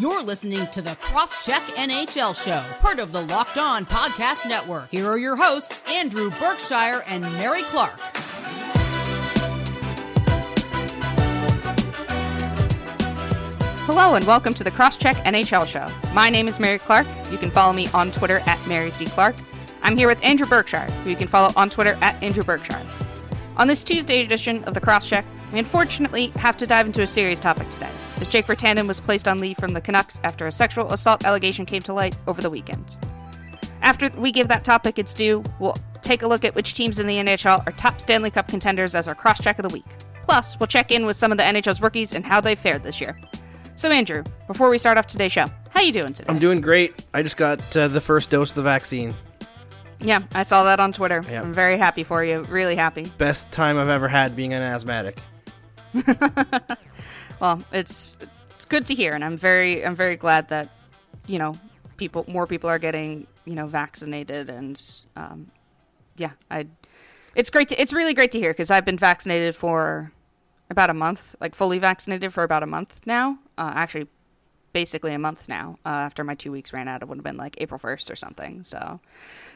You're listening to the Crosscheck NHL Show, part of the Locked On Podcast Network. Here are your hosts, Andrew Berkshire and Mary Clarke. Hello and welcome to the Crosscheck NHL Show. My name is Mary Clarke. You can follow me on Twitter at Mary C. Clark. I'm here with Andrew Berkshire, who you can follow on Twitter at Andrew Berkshire. On this Tuesday edition of the Crosscheck, we unfortunately have to dive into a serious topic today, as Jake Virtanen was placed on leave from the Canucks after a sexual assault allegation came to light over the weekend. After we give that topic its due, we'll take a look at which teams in the NHL are top Stanley Cup contenders as our crosscheck of the week. Plus, we'll check in with some of the NHL's rookies and how they fared this year. So, Andrew, before we start off today's show, how you doing today? I'm doing great. I just got uh, the first dose of the vaccine. Yeah, I saw that on Twitter. Yep. I'm very happy for you. Really happy. Best time I've ever had being an asthmatic. Well, it's it's good to hear, and I'm very I'm very glad that you know people more people are getting you know vaccinated, and um, yeah, I it's great to it's really great to hear because I've been vaccinated for about a month, like fully vaccinated for about a month now. Uh, actually, basically a month now. Uh, after my two weeks ran out, it would have been like April first or something. So,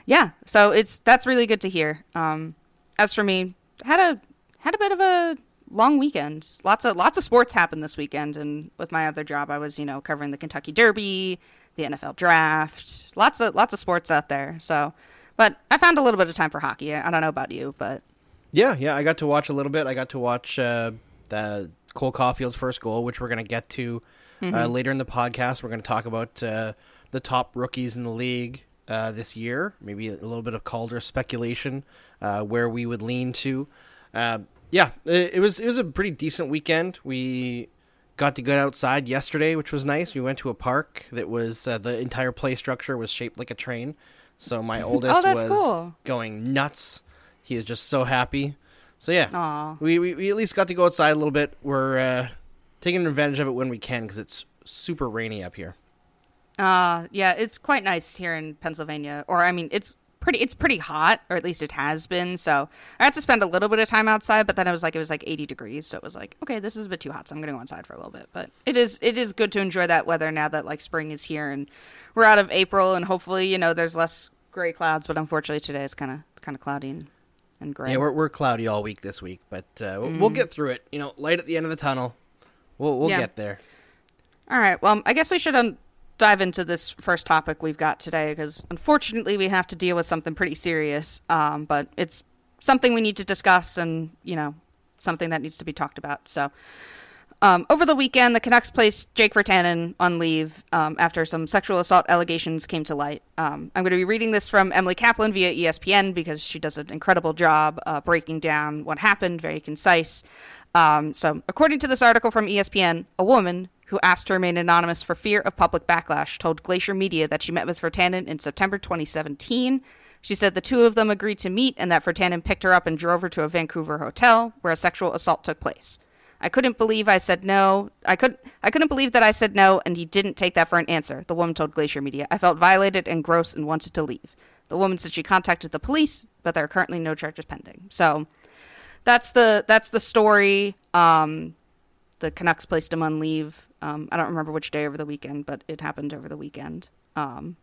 yeah, so it's that's really good to hear. Um, as for me, had a had a bit of a long weekend. Lots of lots of sports happened this weekend, and with my other job, I was you know covering the Kentucky Derby, the NFL Draft. Lots of lots of sports out there. So, but I found a little bit of time for hockey. I don't know about you, but Yeah, yeah, I got to watch a little bit. I got to watch uh, the Cole Caufield's first goal, which we're going to get to uh, later in the podcast. We're going to talk about uh, the top rookies in the league uh, this year, maybe a little bit of Calder speculation, uh, where we would lean to. Uh, yeah, it, it was it was a pretty decent weekend. We got to go outside yesterday, which was nice. We went to a park that was uh, the entire play structure was shaped like a train. So my oldest Oh, was cool. going nuts. He is just so happy. So yeah, we, we we at least got to go outside a little bit. We're uh, taking advantage of it when we can because it's super rainy up here. Uh yeah, it's quite nice here in Pennsylvania. Or I mean, it's pretty it's pretty hot, or at least it has been. So I had to spend a little bit of time outside, but then it was like it was like 80 degrees, so it was like, okay, this is a bit too hot, so I'm going to go inside for a little bit. But it is it is good to enjoy that weather now that like spring is here and we're out of April and hopefully, you know, there's less gray clouds, but unfortunately today it's kind of kind of cloudy and, and gray. Yeah, we're we're cloudy all week this week, but uh, we'll- we'll get through it. You know, light at the end of the tunnel. We'll we'll Yeah. get there. All right. Well, I guess we should um, dive into this first topic we've got today because unfortunately we have to deal with something pretty serious. Um, but it's something we need to discuss and, you know, something that needs to be talked about. So, um, over the weekend, the Canucks placed Jake Virtanen on leave um, after some sexual assault allegations came to light. Um, I'm going to be reading this from Emily Kaplan via ESPN because she does an incredible job uh, breaking down what happened, very concise. Um, so, according to this article from ESPN, a woman who asked to remain anonymous for fear of public backlash told Glacier Media that she met with Virtanen in September 2017. She said the two of them agreed to meet and that Virtanen picked her up and drove her to a Vancouver hotel where a sexual assault took place. I couldn't believe I said no. I could I couldn't believe that I said no and he didn't take that for an answer, the woman told Glacier Media. I felt violated and gross and wanted to leave. The woman said she contacted the police, but there are currently no charges pending. So that's the that's the story. Um, the Canucks placed him on leave. Um, I don't remember which day over the weekend, but it happened over the weekend. Um,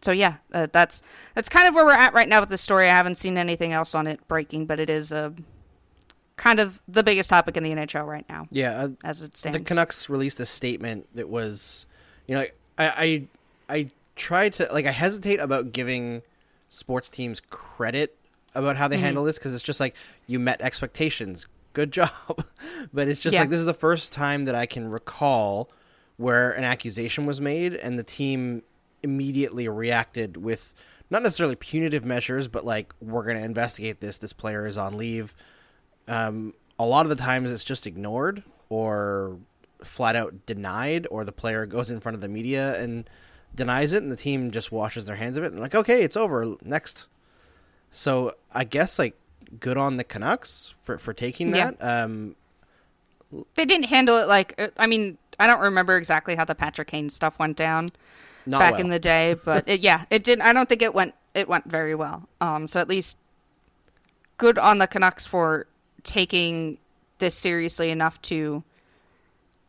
so yeah, uh, that's that's kind of where we're at right now with the story. I haven't seen anything else on it breaking, but it is a kind of the biggest topic in the NHL right now Yeah, uh, as it stands. the Canucks released a statement that was, you know, I I I try to like I hesitate about giving sports teams credit about how they handle this because it's just like you met expectations, good job, but it's just Yeah. like this is the first time that I can recall where an accusation was made and the team immediately reacted with not necessarily punitive measures, but like we're going to investigate this. This player is on leave um, a lot of the times it's just ignored or flat out denied, or the player goes in front of the media and denies it, and the team just washes their hands of it and like, okay, it's over. Next. So I guess like good on the Canucks for for taking Yeah. that. Um, they didn't handle it like I mean I don't remember exactly how the Patrick Kane stuff went down. back well. in the day, but it, yeah, it did. I don't think it went it went very well. Um, so at least good on the Canucks for taking this seriously enough to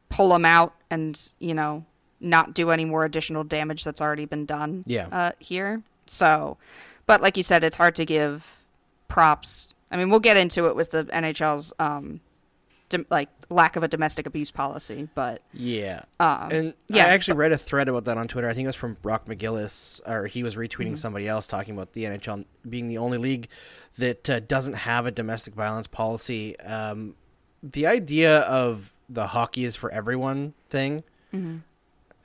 pull them out and you know not do any more additional damage that's already been done Yeah. uh, here. So, but like you said, it's hard to give props. I mean, we'll get into it with the NHL's um, like lack of a domestic abuse policy, but Yeah. Um, and yeah, I actually read a thread about that on Twitter. I think it was from Brock McGillis, or he was retweeting somebody else talking about the NHL being the only league that uh, doesn't have a domestic violence policy. Um, the idea of the hockey is for everyone thing.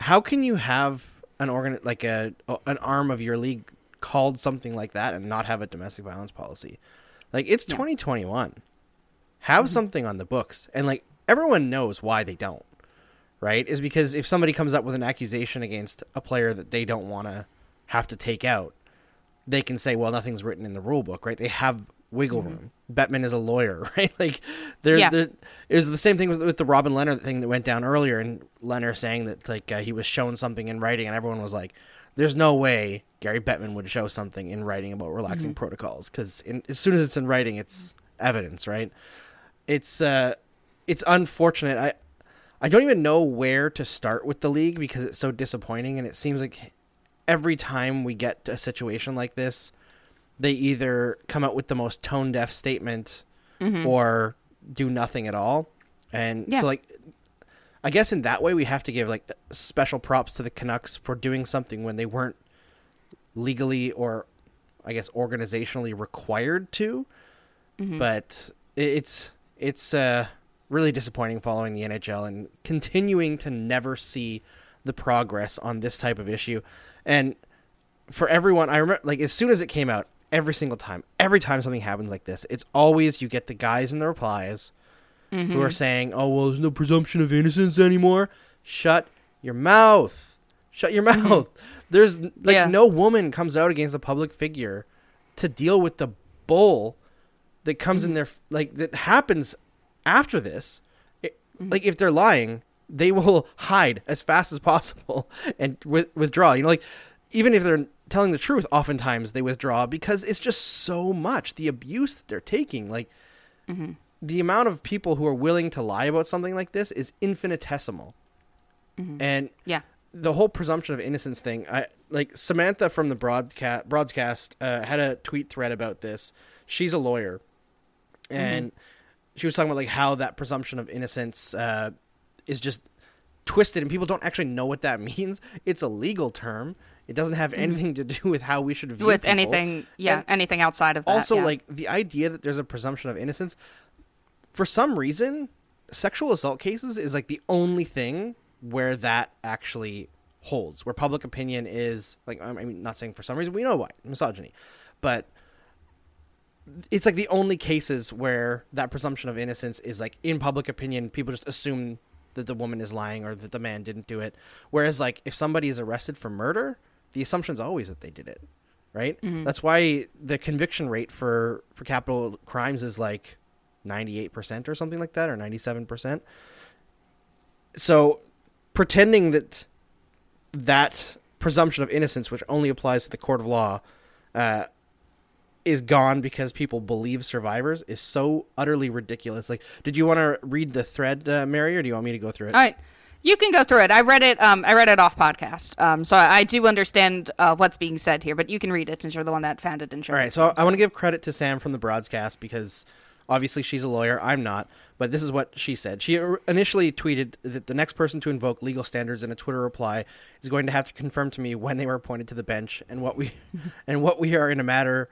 How can you have an organ like a an arm of your league called something like that and not have a domestic violence policy? Like it's 2021. Have something on the books, and like everyone knows why they don't right? Is because if somebody comes up with an accusation against a player that they don't want to have to take out, they can say, "Well, nothing's written in the rule book," right? They have wiggle room. Bettman is a lawyer, right? Like, there, Yeah. there it was the same thing with, with the Robin Lehner thing that went down earlier, and Lehner saying that like uh, he was shown something in writing, and everyone was like, "There's no way Gary Bettman would show something in writing about relaxing protocols because as soon as it's in writing, it's evidence, right?" It's uh, it's unfortunate. I I don't even know where to start with the league because it's so disappointing, and it seems like every time we get to a situation like this, they either come out with the most tone deaf statement or do nothing at all. And Yeah. so, like, I guess in that way, we have to give like special props to the Canucks for doing something when they weren't legally or, I guess, organizationally required to. But it's it's uh, really disappointing following the NHL and continuing to never see the progress on this type of issue. And for everyone, I remember like as soon as it came out, every single time, every time something happens like this, it's always you get the guys in the replies Mm-hmm. who are saying, "Oh well, there's no presumption of innocence anymore." Shut your mouth. Shut your mm-hmm. mouth. There's like Yeah. no woman comes out against a public figure to deal with the bull that comes in mm-hmm. there like that happens after this. It, Like if they're lying, they will hide as fast as possible and wi- withdraw. You know, like even if they're telling the truth, oftentimes they withdraw because it's just so much the abuse that they're taking. Like the amount of people who are willing to lie about something like this is infinitesimal. And yeah, the whole presumption of innocence thing, I like Samantha from the broadcast broadcast uh, had a tweet thread about this. She's a lawyer, and she was talking about like how that presumption of innocence uh, is just twisted, and people don't actually know what that means. It's a legal term. It doesn't have anything to do with how we should view with people. anything, yeah, And anything outside of that. also, yeah. like the idea that there's a presumption of innocence. For some reason, sexual assault cases is like the only thing where that actually holds. Where public opinion is like, I mean, not saying for some reason we know why misogyny, but it's like the only cases where that presumption of innocence is like in public opinion, people just assume that the woman is lying or that the man didn't do it. Whereas like if somebody is arrested for murder, the assumption is always that they did it, right? Mm-hmm. That's why the conviction rate for for capital crimes is like ninety eight percent or something like that, or ninety seven percent. So pretending that that presumption of innocence, which only applies to the court of law, uh, is gone because people believe survivors is so utterly ridiculous. Like, did you want to read the thread, uh, Mary, or do you want me to go through it? All right. You can go through it. I read it. Um, I read it off podcast. Um, so I, I do understand uh, what's being said here, but you can read it since you're the one that found it and shared All so I want to give credit to Sam from the broadcast because obviously she's a lawyer. I'm not, but this is what she said. She initially tweeted that the next person to invoke legal standards in a Twitter reply is going to have to confirm to me when they were appointed to the bench and what we and what we are in a matter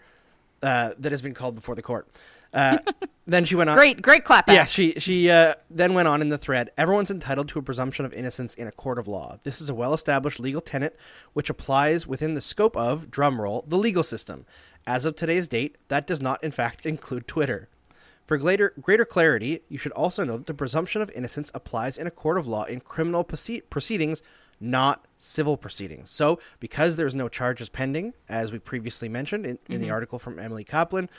uh, that has been called before the court. Uh, then she went on. Great, great clap. Yeah, she she uh, then went on in the thread. Everyone's entitled to a presumption of innocence in a court of law. This is a well-established legal tenet which applies within the scope of drumroll the legal system. As of today's date, that does not in fact include Twitter. For greater greater clarity, you should also know that the presumption of innocence applies in a court of law in criminal proceedings, not civil proceedings. So, because there's no charges pending, as we previously mentioned in, in the mm-hmm. article from Emily Kaplan,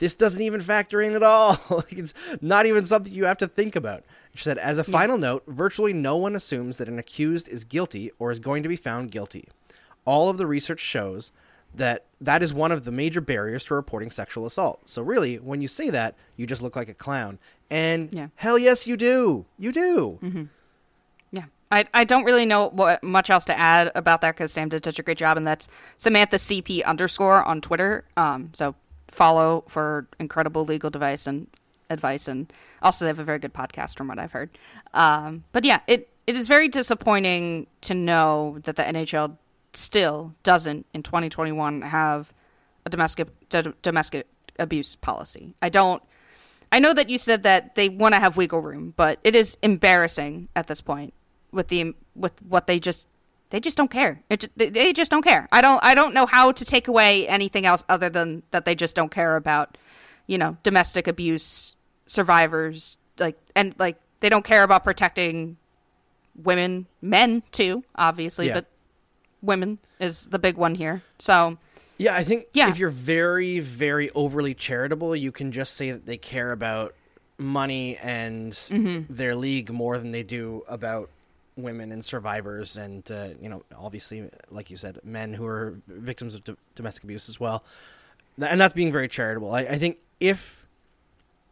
this doesn't even factor in at all. like it's not even something you have to think about. She said, as a final note, virtually no one assumes that an accused is guilty or is going to be found guilty. All of the research shows that that is one of the major barriers to reporting sexual assault. So really, when you say that, you just look like a clown. And Yeah. hell yes, you do. You do. Yeah. I, I don't really know what much else to add about that because Sam did such a great job, and that's Samantha CP underscore on Twitter. Um, so follow for incredible legal advice and advice, and also they have a very good podcast from what I've heard. Um, but yeah, it it is very disappointing to know that the NHL still doesn't in 2021 have a domestic d- domestic abuse policy. I don't. I know that you said that they want to have wiggle room, but it is embarrassing at this point with the with what they just they just don't care. It, they just don't care. I don't I don't know how to take away anything else other than that they just don't care about, you know, domestic abuse survivors like and like they don't care about protecting women, men too, obviously, Yeah. but women is the big one here. So, Yeah, I think Yeah. if you're very, very overly charitable, you can just say that they care about money and Mm-hmm. their league more than they do about women and survivors and uh, you know obviously like you said men who are victims of do- domestic abuse as well and that's being very charitable I, I think if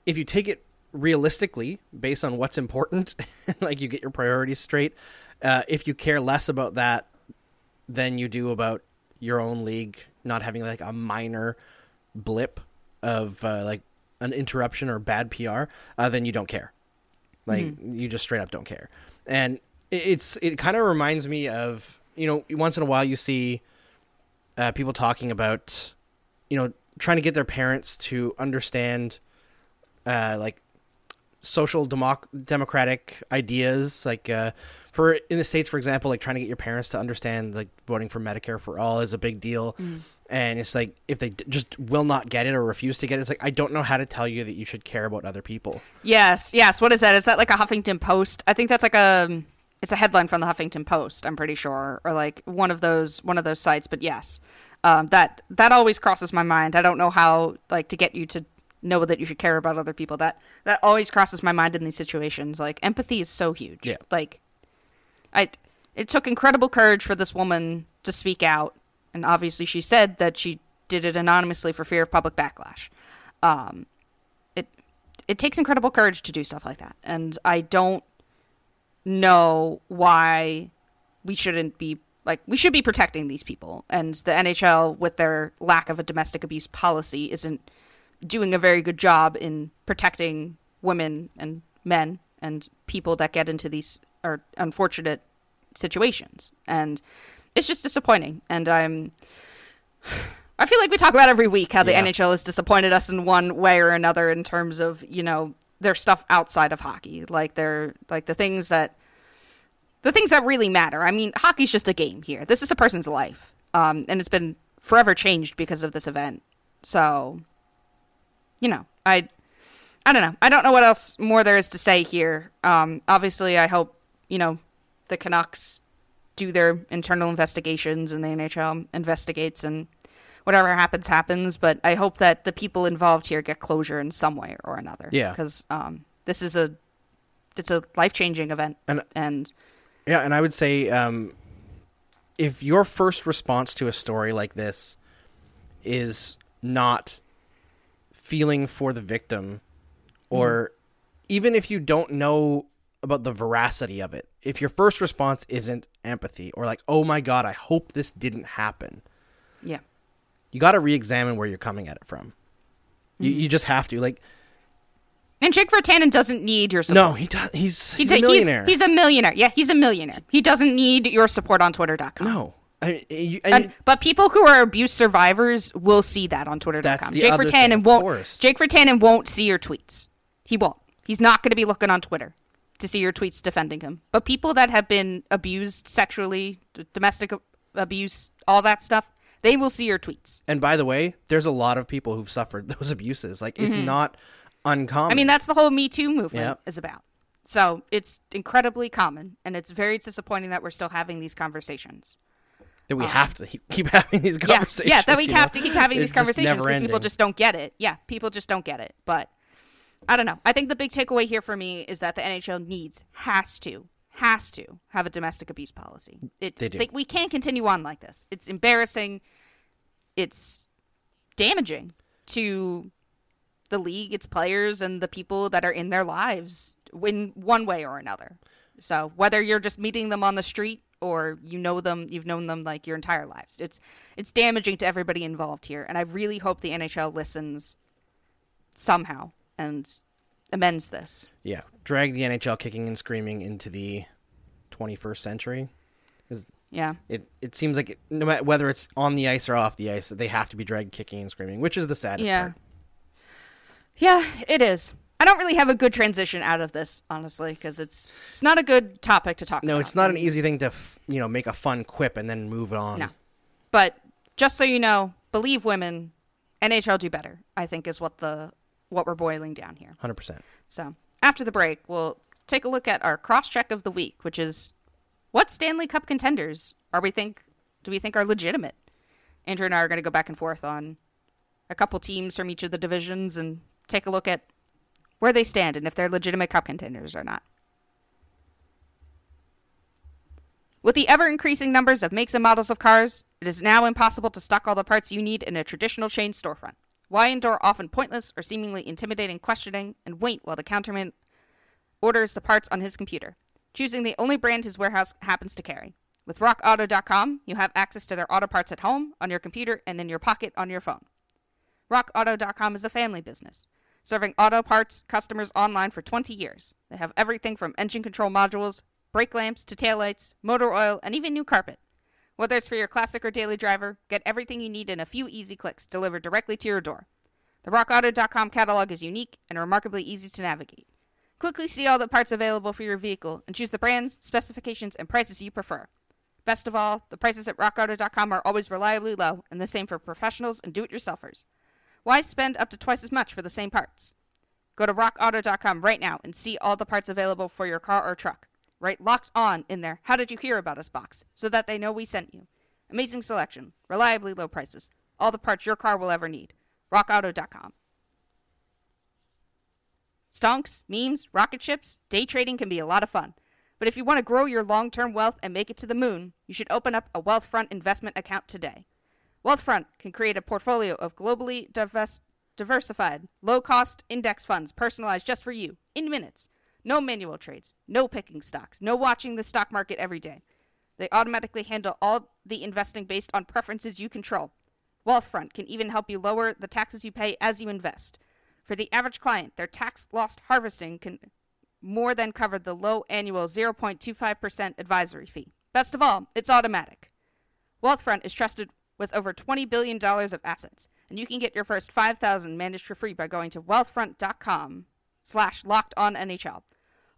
if you take it realistically based on what's important like you get your priorities straight uh, if you care less about that than you do about your own league not having like a minor blip of uh, like an interruption or bad PR, uh, then you don't care. Like you just straight up don't care. And it's it kind of reminds me of you know once in a while you see uh, people talking about you know trying to get their parents to understand uh, like social democ- democratic ideas like uh, for in the states for example like trying to get your parents to understand like voting for medicare for all is a big deal and it's like if they d- just will not get it or refuse to get it it's like i don't know how to tell you that you should care about other people Yes, yes. What is that? Is that like a Huffington Post? I think that's like a it's a headline from the Huffington Post. I'm pretty sure, or like one of those one of those sites. But yes, um, that that always crosses my mind. I don't know how like to get you to know that you should care about other people. That that always crosses my mind in these situations. Like empathy is so huge. Yeah. Like, I it took incredible courage for this woman to speak out, and obviously she said that she did it anonymously for fear of public backlash. Um, it it takes incredible courage to do stuff like that. And i don't know why we shouldn't be like we should be protecting these people. And the nhl with their lack of a domestic abuse policy isn't doing a very good job in protecting women and men and people that get into these or unfortunate situations and it's just disappointing and i'm I feel like we talk about every week how the Yeah. NHL has disappointed us in one way or another in terms of you know their stuff outside of hockey, like their like the things that the things that really matter. I mean, hockey's just a game here. This is a person's life, um, and it's been forever changed because of this event. So, you know, I I don't know. I don't know what else more there is to say here. Um, obviously, I hope you know the Canucks do their internal investigations and the NHL investigates and whatever happens happens. But I hope that the people involved here get closure in some way or another. Yeah. because um, this is a it's a life changing event, And- and Yeah, and I would say um, if your first response to a story like this is not feeling for the victim, or even if you don't know about the veracity of it, if your first response isn't empathy or like, oh my god, I hope this didn't happen, yeah, you got to re examine where you're coming at it from. You, you mm-hmm. just have to. Like, and Jake Virtanen doesn't need your support. no, he does. He's, he's, He's, a millionaire. He's, a millionaire. Yeah, he's a millionaire. He doesn't need your support on Twitter.com. no. I mean, eh, you, And, and, eh, but people who are abuse survivors will see that on Twitter.com. Jake Virtanen thing, won't. course. Jake Virtanen won't see your tweets. He won't. He's not going to be looking on Twitter to see your tweets defending him. But people that have been abused sexually, domestic abuse, all that stuff, they will see your tweets. And by the way, there's a lot of people who've suffered those abuses. Like it's not uncommon. Mm-hmm. I mean, that's the whole Me Too movement Yep. is about. So it's incredibly common, and it's very disappointing that we're still having these conversations. that we have to keep, having these conversations. yeah, yeah that we have know? to keep having these conversations because people just don't get it. Yeah, people just don't get it. But I don't know. I think the big takeaway here for me is that the NHL needs, has to, has to have a domestic abuse policy. It, They do. we can't continue on like this. It's embarrassing. It's damaging to the league, its players, and the people that are in their lives in one way or another. So whether you're just meeting them on the street or you know them, you've known them like your entire lives. It's it's damaging to everybody involved here, and I really hope the NHL listens somehow and amends this. Yeah, drag the NHL kicking and screaming into the 21st century. Yeah. It it seems like it, no matter whether it's on the ice or off the ice, they have to be dragged kicking and screaming, which is the saddest Yeah. part. Yeah, it is. I don't really have a good transition out of this, honestly, because it's it's not a good topic to talk about. No, it's not an easy thing to f- you know make a fun quip and then move on. No. But just so you know, believe women, NHL do better. I think is what the what we're boiling down here. hundred percent. So after the break, we'll take a look at our cross check of the week, which is what Stanley Cup contenders are we think do we think are legitimate? Andrew and I are going to go back and forth on a couple teams from each of the divisions and take a look at where they stand and if they're legitimate cup contenders or not. With the ever increasing numbers of makes and models of cars, it is now impossible to stock all the parts you need in a traditional chain storefront. Why endure often pointless or seemingly intimidating questioning and wait while the counterman orders the parts on his computer, choosing the only brand his warehouse happens to carry? With RockAuto.com, you have access to their auto parts at home, on your computer, and in your pocket on your phone. RockAuto.com is a family business, serving auto parts customers online for 20 years. They have everything from engine control modules, brake lamps to taillights, motor oil, and even new carpet. Whether it's for your classic or daily driver, get everything you need in a few easy clicks delivered directly to your door. The RockAuto.com catalog is unique and remarkably easy to navigate. Quickly see all the parts available for your vehicle and choose the brands, specifications, and prices you prefer. Best of all, the prices at rockauto.com are always reliably low, and the same for professionals and do it yourselfers. Why spend up to twice as much for the same parts? Go to rockauto.com right now and see all the parts available for your car or truck. Write locked on in there, how did you hear about us box, so that they know we sent you. Amazing selection, reliably low prices, all the parts your car will ever need. rockauto.com. Stonks, memes, rocket ships, day trading can be a lot of fun. But if you want to grow your long term wealth and make it to the moon, you should open up a Wealthfront investment account today. Wealthfront can create a portfolio of globally divers- diversified, low cost index funds personalized just for you in minutes. No manual trades, no picking stocks, no watching the stock market every day. They automatically handle all the investing based on preferences you control. Wealthfront can even help you lower the taxes you pay as you invest. For the average client, their tax loss harvesting can more than cover the low annual 0.25% advisory fee. Best of all, it's automatic. Wealthfront is trusted with over $20 billion of assets, and you can get your first 5000 managed for free by going to wealthfront.com slash locked on NHL.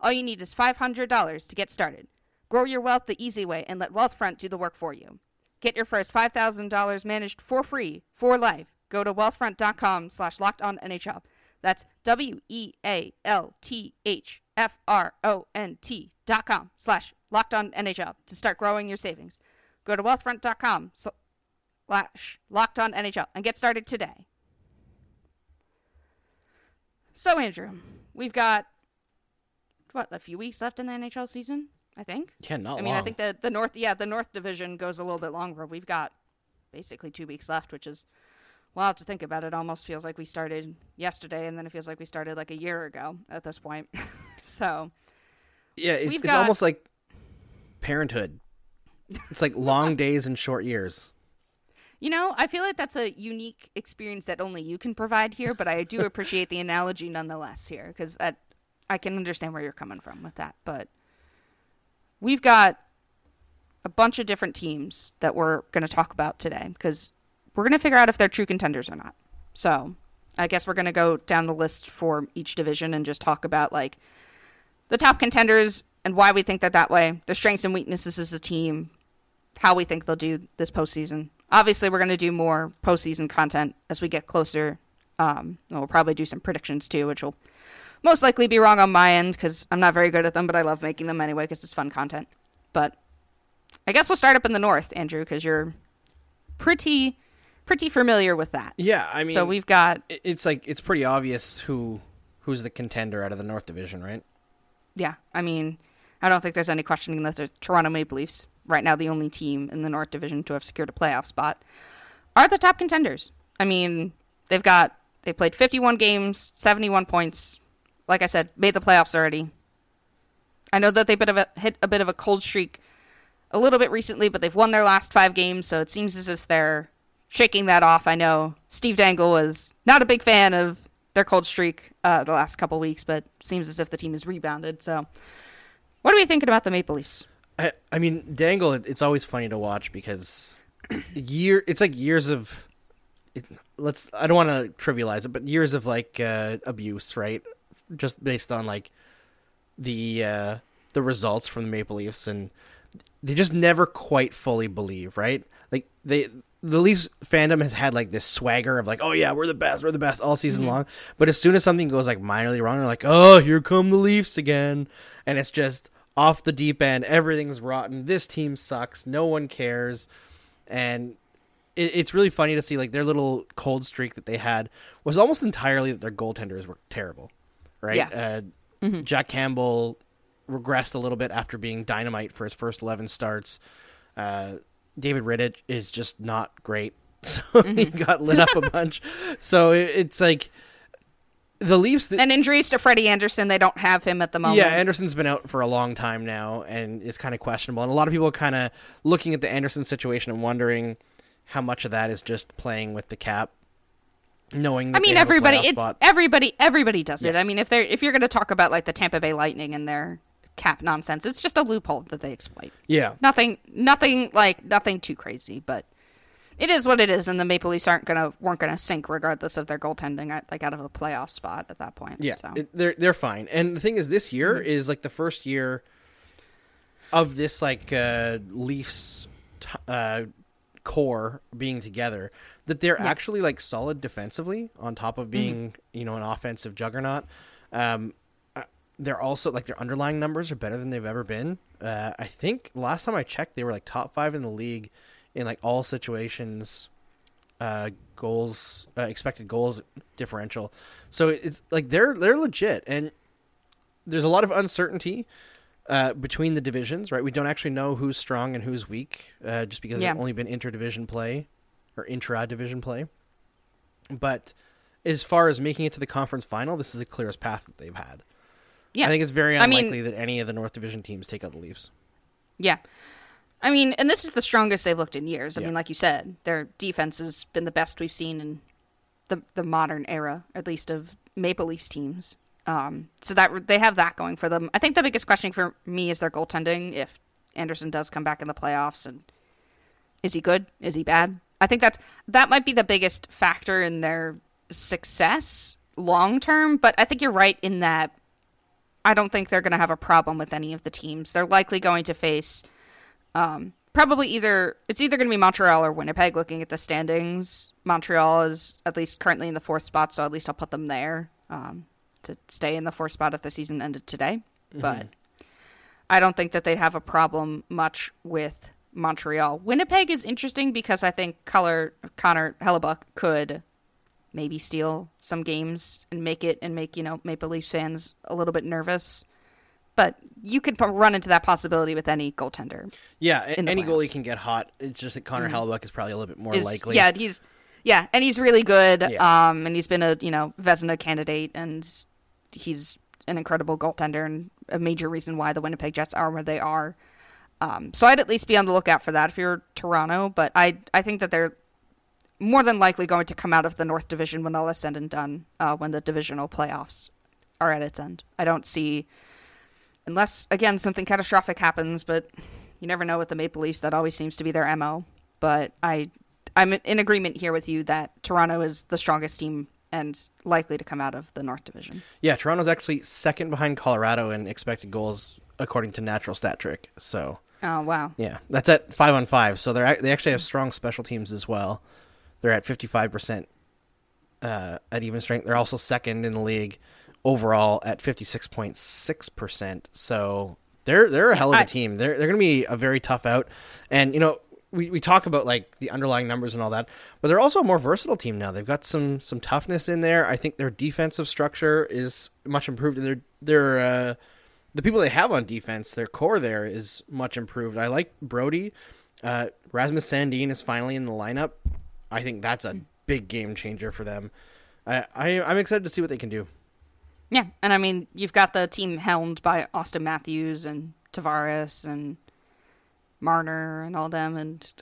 All you need is $500 to get started. Grow your wealth the easy way and let Wealthfront do the work for you. Get your first $5,000 managed for free for life. Go to wealthfront.com slash locked on NHL. That's W E A L T H F R O N T dot com slash locked on NHL to start growing your savings. Go to wealthfront.com slash locked on NHL and get started today. So, Andrew, we've got what a few weeks left in the NHL season, I think. Yeah, not I mean, I think that the North, yeah, the North Division goes a little bit longer. We've got basically two weeks left, which is well to think about. It almost feels like we started yesterday, and then it feels like we started like a year ago at this point. so, Yeah, it's, it's got- almost like parenthood. It's like long days and short years. you know, I feel like that's a unique experience that only you can provide here, but I do appreciate the analogy nonetheless here because I can understand where you're coming from with that. But we've got a bunch of different teams that we're going to talk about today because we're going to figure out if they're true contenders or not. So I guess we're going to go down the list for each division and just talk about like the top contenders and why we think that that way, their strengths and weaknesses as a team, how we think they'll do this postseason. Obviously, we're going to do more postseason content as we get closer. Um, we'll probably do some predictions too, which will most likely be wrong on my end because I'm not very good at them, but I love making them anyway because it's fun content. But I guess we'll start up in the north, Andrew, because you're pretty pretty familiar with that. Yeah, I mean, so we've got it's like it's pretty obvious who who's the contender out of the North Division, right? yeah. I mean, I don't think there's any questioning that the Toronto Maple Leafs, right now the only team in the North Division to have secured a playoff spot, are the top contenders. I mean, they've got they played 51 games, 71 points. Like I said, made the playoffs already. I know that they've been a, hit a bit of a cold streak a little bit recently, but they've won their last five games, so it seems as if they're shaking that off. I know Steve Dangle was not a big fan of their cold streak uh, the last couple weeks, but seems as if the team has rebounded. So, what are we thinking about the Maple Leafs? I, I mean, Dangle. It's always funny to watch because year. It's like years of. It, let's. I don't want to trivialize it, but years of like uh, abuse, right? Just based on like the uh, the results from the Maple Leafs, and they just never quite fully believe, right? Like they the Leafs fandom has had like this swagger of like, oh yeah, we're the best, we're the best all season mm-hmm. long. But as soon as something goes like minorly wrong, they're like, oh, here come the Leafs again, and it's just off the deep end. Everything's rotten. This team sucks. No one cares, and it, it's really funny to see like their little cold streak that they had was almost entirely that their goaltenders were terrible, right? Yeah. Uh, mm-hmm. Jack Campbell regressed a little bit after being dynamite for his first eleven starts. Uh, David Rittich is just not great. So mm-hmm. he got lit up a bunch. So it's like the Leafs. That, and injuries to Freddie Andersen, they don't have him at the moment. Yeah, Andersen's been out for a long time now, and is kind of questionable. And a lot of people are kind of looking at the Andersen situation and wondering how much of that is just playing with the cap. Knowing, I mean, everybody, it's spot. everybody, everybody does yes. it. I mean, if they're if you're going to talk about like the Tampa Bay Lightning and their cap nonsense. It's just a loophole that they exploit. Yeah. Nothing nothing like nothing too crazy, but it is what it is and the Maple Leafs aren't going to weren't going to sink regardless of their goaltending at like out of a playoff spot at that point. Yeah. So. It, they're they're fine. And the thing is this year mm-hmm. is like the first year of this like uh Leafs uh core being together that they're yeah. actually like solid defensively on top of being, mm-hmm. you know, an offensive juggernaut. Um they're also like their underlying numbers are better than they've ever been. Uh, I think last time I checked, they were like top five in the league in like all situations, uh, goals, uh, expected goals differential. So it's like they're they're legit, and there's a lot of uncertainty uh, between the divisions. Right, we don't actually know who's strong and who's weak, uh, just because yeah. it's only been interdivision play or intra division play. But as far as making it to the conference final, this is the clearest path that they've had. Yeah. I think it's very unlikely I mean, that any of the North Division teams take out the Leafs. Yeah. I mean, and this is the strongest they've looked in years. I yeah. mean, like you said, their defense has been the best we've seen in the the modern era, at least of Maple Leafs teams. Um, so that they have that going for them. I think the biggest question for me is their goaltending. If Andersen does come back in the playoffs, and is he good? Is he bad? I think that that might be the biggest factor in their success long term. But I think you're right in that I don't think they're going to have a problem with any of the teams. They're likely going to face um, probably either it's either going to be Montreal or Winnipeg. Looking at the standings, Montreal is at least currently in the fourth spot, so at least I'll put them there um, to stay in the fourth spot if the season ended today. Mm-hmm. But I don't think that they'd have a problem much with Montreal. Winnipeg is interesting because I think Color Connor Hellebuyck could maybe steal some games and make it and make you know Maple Leafs fans a little bit nervous. But you could run into that possibility with any goaltender. Yeah, any playoffs. goalie can get hot. It's just that Connor mm-hmm. Hellebuyck is probably a little bit more is, likely. Yeah, he's yeah, and he's really good. Yeah. Um, and he's been a you know Vezina candidate, and he's an incredible goaltender and a major reason why the Winnipeg Jets are where they are. Um, so I'd at least be on the lookout for that if you're Toronto. But I I think that they're more than likely going to come out of the North Division when all is said and done, uh, when the divisional playoffs are at its end. I don't see, unless again something catastrophic happens, but you never know with the Maple Leafs. That always seems to be their mo. But I, I'm in agreement here with you that Toronto is the strongest team and likely to come out of the North Division. Yeah, Toronto's actually second behind Colorado in expected goals according to Natural Stat Trick. So. Oh wow! Yeah, that's at five on five. So they're they actually have strong special teams as well. They're at 55% uh, at even strength. They're also second in the league overall at 56.6%. So they're they're a hell of a team. They're they're going to be a very tough out. And you know, we, we talk about like the underlying numbers and all that, but they're also a more versatile team now. They've got some some toughness in there. I think their defensive structure is much improved. They're they're uh, the people they have on defense, their core there is much improved. I like Brodie. Uh, Rasmus Sandin is finally in the lineup. I think that's a big game changer for them. I, I I'm excited to see what they can do. Yeah, and I mean you've got the team helmed by Auston Matthews and Tavares and Marner and all them, and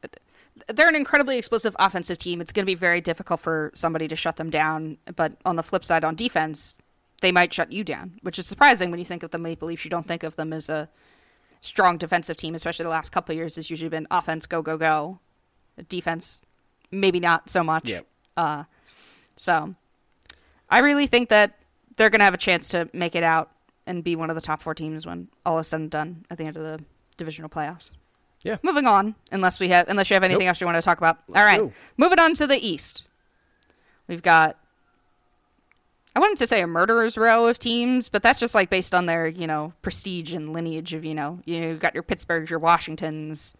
they're an incredibly explosive offensive team. It's going to be very difficult for somebody to shut them down. But on the flip side, on defense, they might shut you down, which is surprising when you think of the Maple Leafs. You don't think of them as a strong defensive team, especially the last couple years. Has usually been offense, go go go, defense, maybe not so much. Yep. Uh, so I really think that they're going to have a chance to make it out and be one of the top four teams when all is said and done at the end of the divisional playoffs. Yeah. Moving on, unless we have, unless you have anything Nope. else you want to talk about. Let's all right. go. Moving on to the East. We've got. I wanted to say a murderer's row of teams, but that's just like based on their, you know, prestige and lineage of, you know, you know, you've got your Pittsburghs, your Washingtons,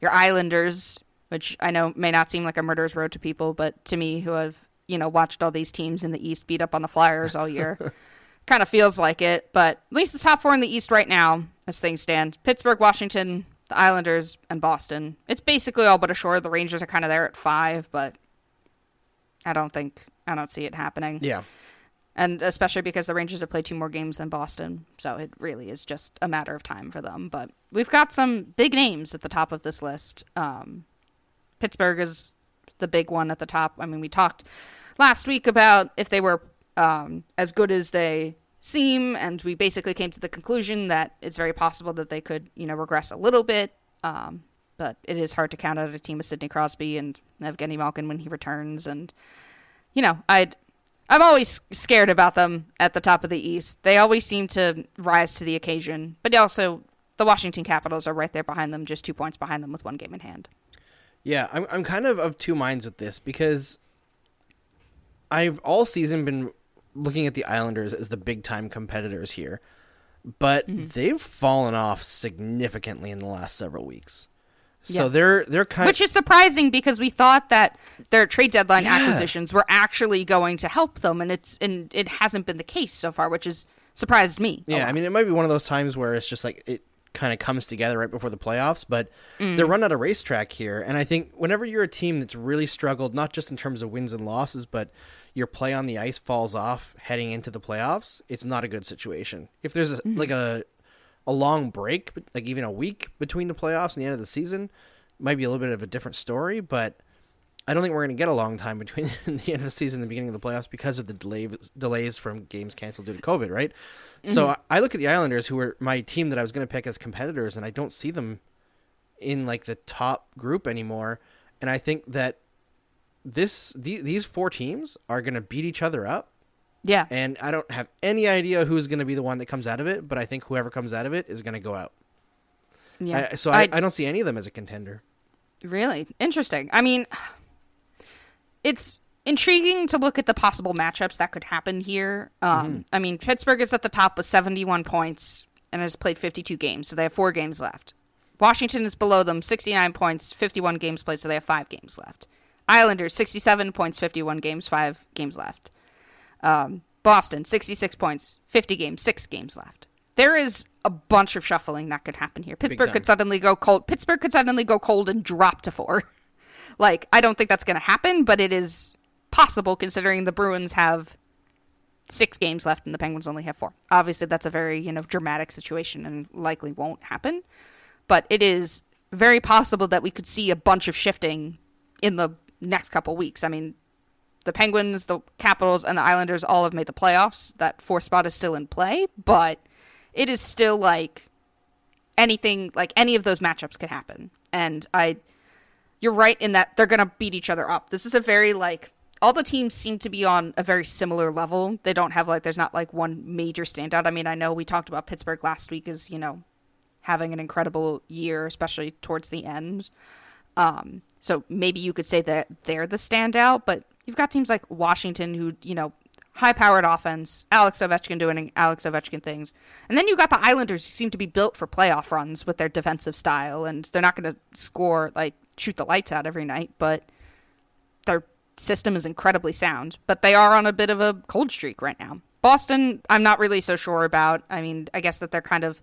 your Islanders, which I know may not seem like a murderer's row to people, but to me, who have, you know, watched all these teams in the East beat up on the Flyers all year, kind of feels like it. But at least the top four in the East right now, as things stand Pittsburgh, Washington, the Islanders, and Boston. It's basically all but assured. The Rangers are kind of there at five, but I don't think, I don't see it happening. Yeah. And especially because the Rangers have played two more games than Boston. So it really is just a matter of time for them. But we've got some big names at the top of this list. Um, Pittsburgh is the big one at the top. I mean, we talked last week about if they were um, as good as they seem, and we basically came to the conclusion that it's very possible that they could, you know, regress a little bit. Um, but it is hard to count out a team of Sidney Crosby and Evgeny Malkin when he returns. And, you know, I'd. I'm always scared about them at the top of the East. They always seem to rise to the occasion, but also the Washington Capitals are right there behind them, just two points behind them with one game in hand. Yeah, I'm I'm kind of of two minds with this because I've all season been looking at the Islanders as the big time competitors here, but Mm-hmm. they've fallen off significantly in the last several weeks. So Yeah. they're they're kind Which is surprising because we thought that their trade deadline Yeah. acquisitions were actually going to help them, and it's and it hasn't been the case so far, which has surprised me. Yeah, I mean, it might be one of those times where it's just like it kind of comes together right before the playoffs, but Mm. they're run out of racetrack here. And I think whenever you're a team that's really struggled, not just in terms of wins and losses, but your play on the ice falls off heading into the playoffs, it's not a good situation. If there's a, Mm-hmm. like a a long break, like even a week between the playoffs and the end of the season, might be a little bit of a different story, but I don't think we're going to get a long time between the end of the season and the beginning of the playoffs because of the delay, delays from games canceled due to COVID, right? So I, I look at the Islanders, who were my team that I was going to pick as competitors, and I don't see them in like the top group anymore. And I think that this the, these four teams are going to beat each other up, yeah, and I don't have any idea who's going to be the one that comes out of it. But I think whoever comes out of it is going to go out. yeah. I, so I, I don't see any of them as a contender. Really interesting. I mean, it's intriguing to look at the possible matchups that could happen here. Um, I mean, Pittsburgh is at the top with 71 points and has played 52 games, so they have four games left. Washington is below them, 69 points, 51 games played, so they have five games left. Islanders, 67 points, 51 games, five games left. Um, Boston, 66 points, 50 games, six games left. There is a bunch of shuffling that could happen here. Pittsburgh could suddenly go cold. Pittsburgh could suddenly go cold and drop to four. like, I don't think that's going to happen, but it is possible considering the Bruins have six games left and the Penguins only have four. Obviously, that's a very, you know, dramatic situation and likely won't happen. But it is very possible that we could see a bunch of shifting in the next couple weeks. I mean, the Penguins, the Capitals, and the Islanders all have made the playoffs. That fourth spot is still in play, but it is still like anything, like any of those matchups could happen. And I, you're right in that they're going to beat each other up. This is a very like, all the teams seem to be on a very similar level. They don't have like, there's not like one major standout. I mean, I know we talked about Pittsburgh last week as, you know, having an incredible year, especially towards the end. Um, so maybe you could say that they're the standout, but you've got teams like Washington who, you know, high powered offense, Alex Ovechkin doing Alex Ovechkin things. And then you got the Islanders who seem to be built for playoff runs with their defensive style, and they're not going to score, like, shoot the lights out every night, but their system is incredibly sound. But they are on a bit of a cold streak right now. Boston, I'm not really so sure about. I mean, I guess that they're kind of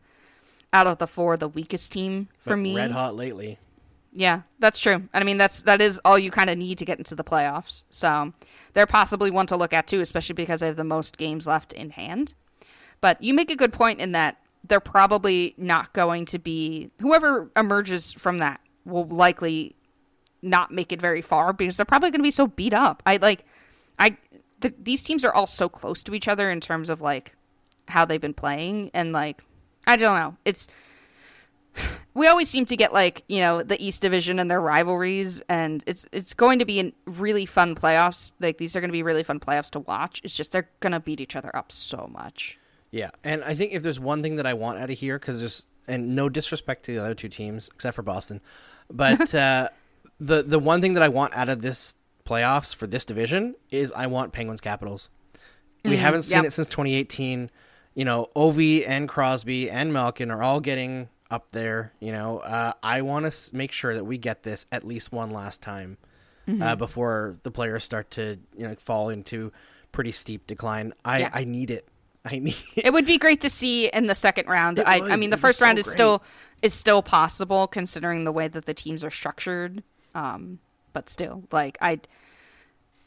out of the four, the weakest team for But me. red hot lately. Yeah, that's true. And I mean, that's that is all you kind of need to get into the playoffs. So they're possibly one to look at too, especially because they have the most games left in hand. But you make a good point in that they're probably not going to be whoever emerges from that will likely not make it very far because they're probably going to be so beat up. I like, I the, these teams are all so close to each other in terms of like how they've been playing and like I don't know. It's we always seem to get like you know the East Division and their rivalries, and it's it's going to be a really fun playoffs. Like these are going to be really fun playoffs to watch. It's just they're going to beat each other up so much. Yeah, and I think if there's one thing that I want out of here, because there's and no disrespect to the other two teams except for Boston, but uh, the the one thing that I want out of this playoffs for this division is I want Penguins Capitals. We Mm, haven't seen yep. it since 2018. You know, Ovi and Crosby and Malkin are all getting up there. You know, uh, I want to s- make sure that we get this at least one last time Mm-hmm. uh, before the players start to you know fall into pretty steep decline. I Yeah. I need it. I need. It. It would be great to see in the second round. I. I mean, the It'd first so round is great. still is still possible considering the way that the teams are structured. Um, but still, like I,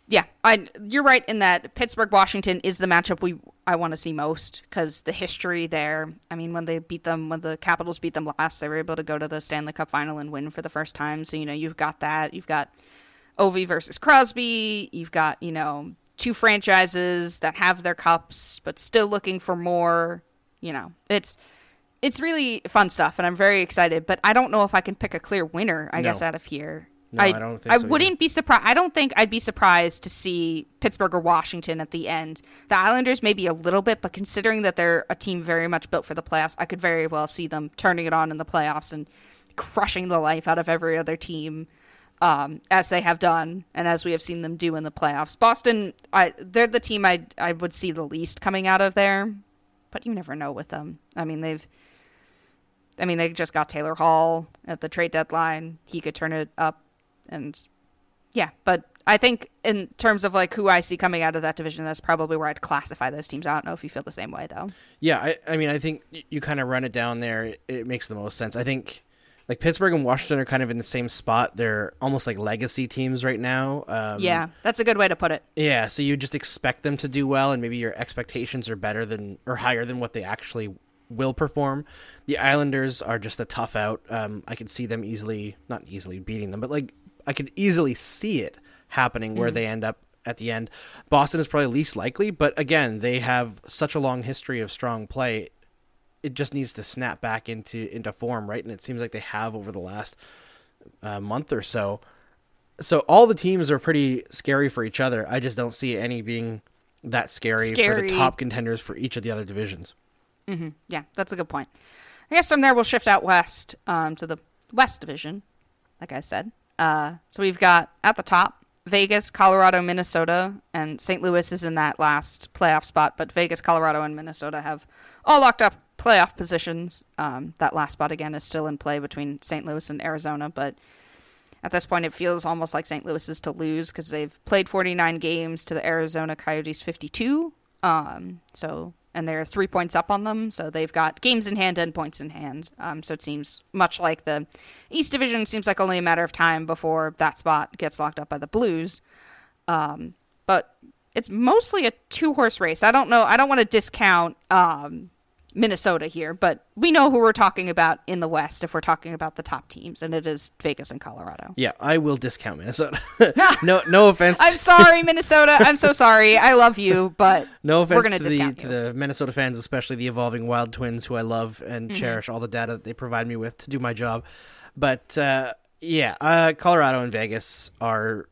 yeah, I you're right in that Pittsburgh Washington is the matchup we I want to see most because the history there. I mean, when they beat them, when the Capitals beat them last, they were able to go to the Stanley Cup final and win for the first time. So you know you've got that. You've got Ovi versus Crosby. You've got, you know, two franchises that have their cups but still looking for more. You know, it's it's really fun stuff and I'm very excited, but I don't know if I can pick a clear winner, I No. guess, out of here. No, I don't think I so wouldn't be surprised. I don't think I'd be surprised to see Pittsburgh or Washington at the end. The Islanders maybe a little bit, but considering that they're a team very much built for the playoffs, I could very well see them turning it on in the playoffs and crushing the life out of every other team um, as they have done and as we have seen them do in the playoffs. Boston, I, they're the team I I would see the least coming out of there, but you never know with them. I mean, they've, I mean, they just got Taylor Hall at the trade deadline. He could turn it up, and yeah, but I think in terms of like who I see coming out of that division, that's probably where I'd classify those teams. I don't know if you feel the same way though. Yeah, I, I mean, I think you kind of run it down there. It, it makes the most sense. I think like Pittsburgh and Washington are kind of in the same spot. They're almost like legacy teams right now. Um, yeah, that's a good way to put it. Yeah, so you just expect them to do well, and maybe your expectations are better than or higher than what they actually will perform. The Islanders are just a tough out. Um, I could see them easily, not easily beating them, but like I could easily see it happening where they end up at the end. Boston is probably least likely, but again, they have such a long history of strong play. It just needs to snap back into into form, right? And it seems like they have over the last uh, month or so so all the teams are pretty scary for each other. I just don't see any being that scary, for the top contenders for each of the other divisions. Yeah, that's a good point. I guess from there we'll shift out west um, to the West Division, like I said. Uh, so we've got at the top Vegas, Colorado, Minnesota, and St. Louis is in that last playoff spot. But Vegas, Colorado, and Minnesota have all locked up playoff positions. Um, that last spot again is still in play between St. Louis and Arizona, but at this point, it feels almost like St. Louis is to lose because they've played 49 games to the Arizona Coyotes 52. Um, so and they're three points up on them, so they've got games in hand and points in hand. Um, so it seems much like the East Division seems like only a matter of time before that spot gets locked up by the Blues. Um, but it's mostly a two horse race. I don't know. I don't want to discount um, Minnesota here, but we know who we're talking about in the West if we're talking about the top teams, and it is Vegas and Colorado. Yeah, I will discount Minnesota. no, no offense. I'm sorry, Minnesota. I'm so sorry. I love you, but no offense we're gonna to the discount to the Minnesota fans, especially the evolving Wild Twins, who I love and Mm-hmm. cherish all the data that they provide me with to do my job. But uh, yeah, uh, Colorado and Vegas are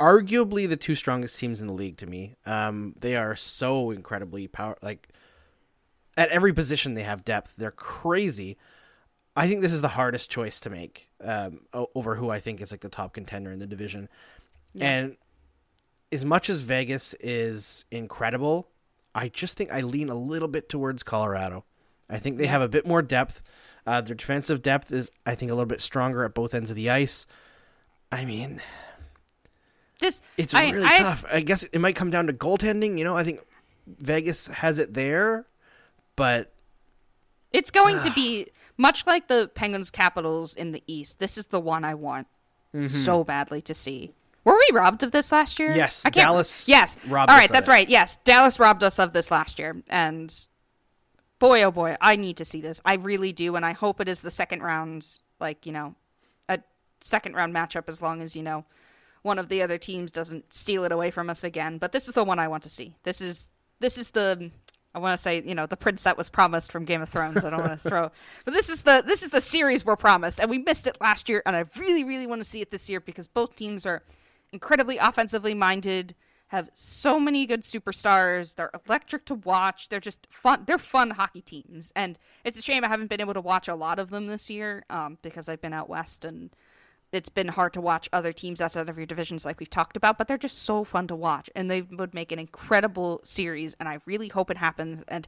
arguably the two strongest teams in the league to me. Um, they are so incredibly power like at every position they have depth. They're crazy. I think this is the hardest choice to make um, over who I think is like the top contender in the division. And as much as Vegas is incredible, I just think I lean a little bit towards Colorado. I think they have a bit more depth. Uh, their defensive depth is, I think, a little bit stronger at both ends of the ice. I mean, this it's I- really I- tough. I guess it might come down to goaltending. You know, I think Vegas has it there, but It's going to be much like the Penguins Capitals in the East. This is the one I want mm-hmm. so badly to see. Were we robbed of this last year? Yes, I can't Dallas Yes, robbed All right, that's it. right. Yes, Dallas robbed us of this last year, and boy, oh boy, I need to see this. I really do, and I hope it is the second round, like you know, a second round matchup. As long as you know, one of the other teams doesn't steal it away from us again. But this is the one I want to see. This is this is the I want to say you know the prince that was promised from Game of Thrones. I don't want to throw, but this is the this is the series we're promised, and we missed it last year, and I really really want to see it this year because both teams are incredibly offensively minded. Have so many good superstars. They're electric to watch. They're just fun. They're fun hockey teams, and it's a shame I haven't been able to watch a lot of them this year um, because I've been out west and it's been hard to watch other teams outside of your divisions like we've talked about, but they're just so fun to watch and they would make an incredible series and I really hope it happens and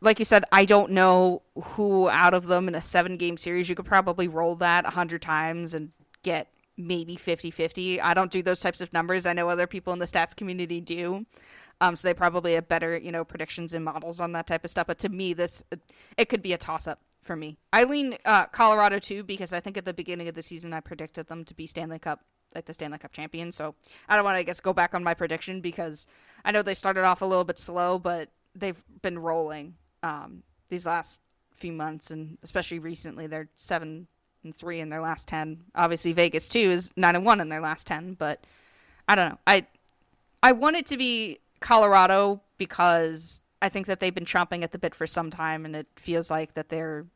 like you said, I don't know who out of them in a seven game series you could probably roll that a hundred times and get maybe 50-50. I don't do those types of numbers. I know other people in the stats community do. Um, so they probably have better, you know, predictions and models on that type of stuff. But to me, this it could be a toss up for me. I lean uh, Colorado too because I think at the beginning of the season I predicted them to be Stanley Cup, like the Stanley Cup champions. So I don't want to, I guess, go back on my prediction because I know they started off a little bit slow, but they've been rolling um, these last few months, and especially recently, they're seven and three in their last ten. Obviously, Vegas too is nine and one in their last ten, but I don't know. I I want it to be Colorado because I think that they've been chomping at the bit for some time, and it feels like that they're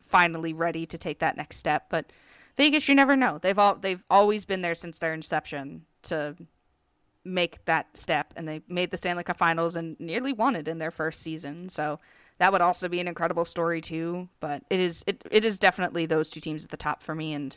finally ready to take that next step. But Vegas, you never know. They've all they've always been there since their inception to make that step, and they made the Stanley Cup Finals and nearly won it in their first season. So that would also be an incredible story too. But it is it, it is definitely those two teams at the top for me, and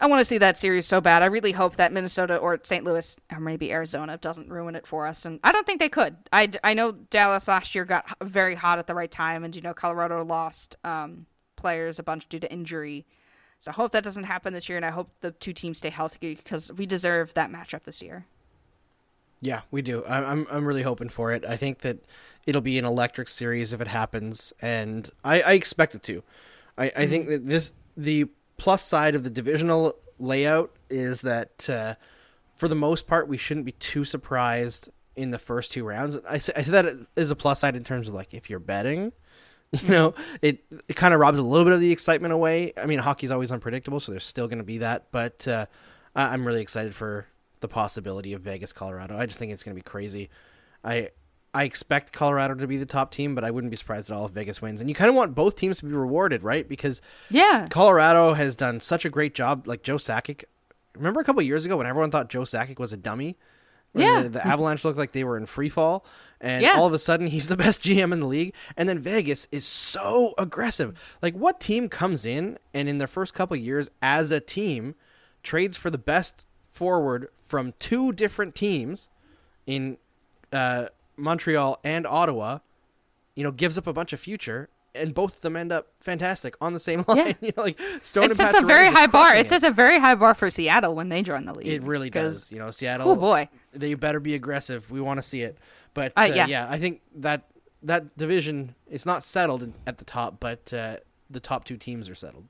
I want to see that series so bad. I really hope that Minnesota or St. Louis or maybe Arizona doesn't ruin it for us. And I don't think they could. I, I know Dallas last year got very hot at the right time, and you know Colorado lost um, players a bunch due to injury. So I hope that doesn't happen this year, and I hope the two teams stay healthy because we deserve that matchup this year. Yeah, we do. I'm I'm really hoping for it. I think that it'll be an electric series if it happens, and I, I expect it to. I, I think that this the plus side of the divisional layout is that uh, for the most part we shouldn't be too surprised in the first two rounds. I say, I say that as a plus side in terms of like if you're betting, you know, it it kind of robs a little bit of the excitement away. I mean, hockey's always unpredictable, so there's still going to be that, but uh, I'm really excited for the possibility of Vegas, Colorado. I just think it's going to be crazy. I I expect Colorado to be the top team, but I wouldn't be surprised at all if Vegas wins. And you kind of want both teams to be rewarded, right? Because Yeah. Colorado has done such a great job. Like Joe Sakic, remember a couple years ago when everyone thought Joe Sakic was a dummy? Yeah. the, the Avalanche looked like they were in free fall, and Yeah. all of a sudden he's the best GM in the league. And then Vegas is so aggressive. Like, what team comes in and in their first couple years as a team trades for the best forward from two different teams in uh, Montreal and Ottawa? You know, gives up a bunch of future. And both of them end up fantastic on the same line. Yeah. you know, like Stone It sets a very high bar. crushing It sets a very high bar for Seattle when they join the league. it really does. You know, Seattle. Oh boy. they better be aggressive. We want to see it. But Uh, uh, yeah. yeah. I think that that division it's not settled at the top, but uh, the top two teams are settled.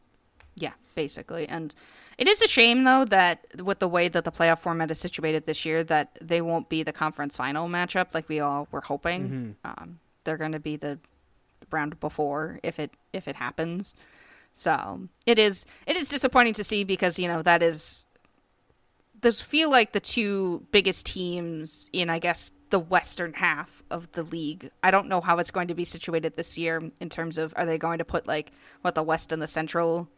Yeah, basically. And it is a shame though that with the way that the playoff format is situated this year that they won't be the conference final matchup like we all were hoping. Um, they're going to be the round before if it if it happens. So, it is it is disappointing to see because, you know, that is those feel like the two biggest teams in I guess the western half of the league. I don't know how it's going to be situated this year in terms of are they going to put like what the west and the central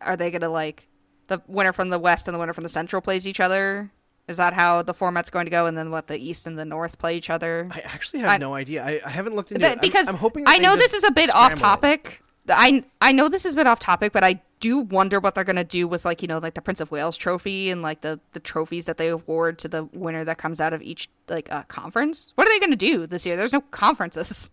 are they going to like the winner from the west and the winner from the central plays each other? Is that how the format's going to go and then what the east and the north play each other? I actually have I- no idea. I, I haven't looked into That- it. I'm- because I'm, hoping that I know just this is a bit off scramble topic. I I know this has been off topic, but I do wonder what they're gonna do with like you know like the Prince of Wales Trophy and like the the trophies that they award to the winner that comes out of each like uh, conference. What are they gonna do this year? There's no conferences.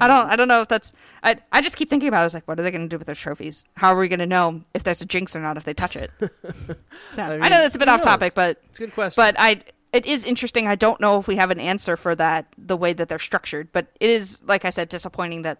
I, don't I don't know if that's I I just keep thinking about. it. I was like, what are they gonna do with their trophies? How are we gonna know if there's a jinx or not if they touch it? so, I, I know mean, that's a bit off topic, but It's a good question. but I it is interesting. I don't know if we have an answer for that the way that they're structured, but it is like I said disappointing that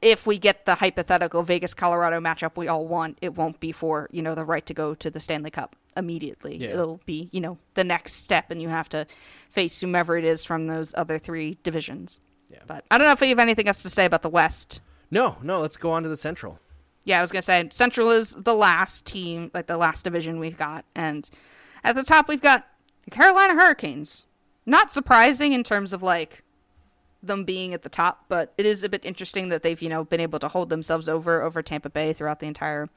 if we get the hypothetical Vegas Colorado matchup we all want, it won't be for, you know, the right to go to the Stanley Cup immediately. Yeah. It'll be, you know, the next step and you have to face whomever it is from those other three divisions. Yeah. But I don't know if you have anything else to say about the West. No, no. Let's go on to the Central. Yeah, I was gonna say Central is the last team, like the last division we've got, and at the top we've got the Carolina Hurricanes. Not surprising in terms of like them being at the top, but it is a bit interesting that they've you know been able to hold themselves over over Tampa Bay throughout the entire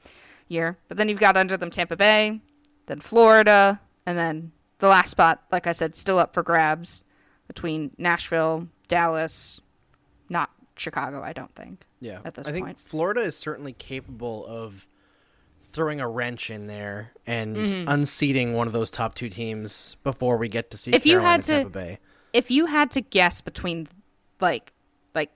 year. But then you've got under them Tampa Bay, then Florida, and then the last spot, like I said, still up for grabs between Nashville, Dallas, not Chicago. I don't think. Yeah, At this I think. Florida is certainly capable of throwing a wrench in there and Mm-hmm. unseating one of those top two teams before we get to see If you had to- Tampa Bay. if you had to guess between like like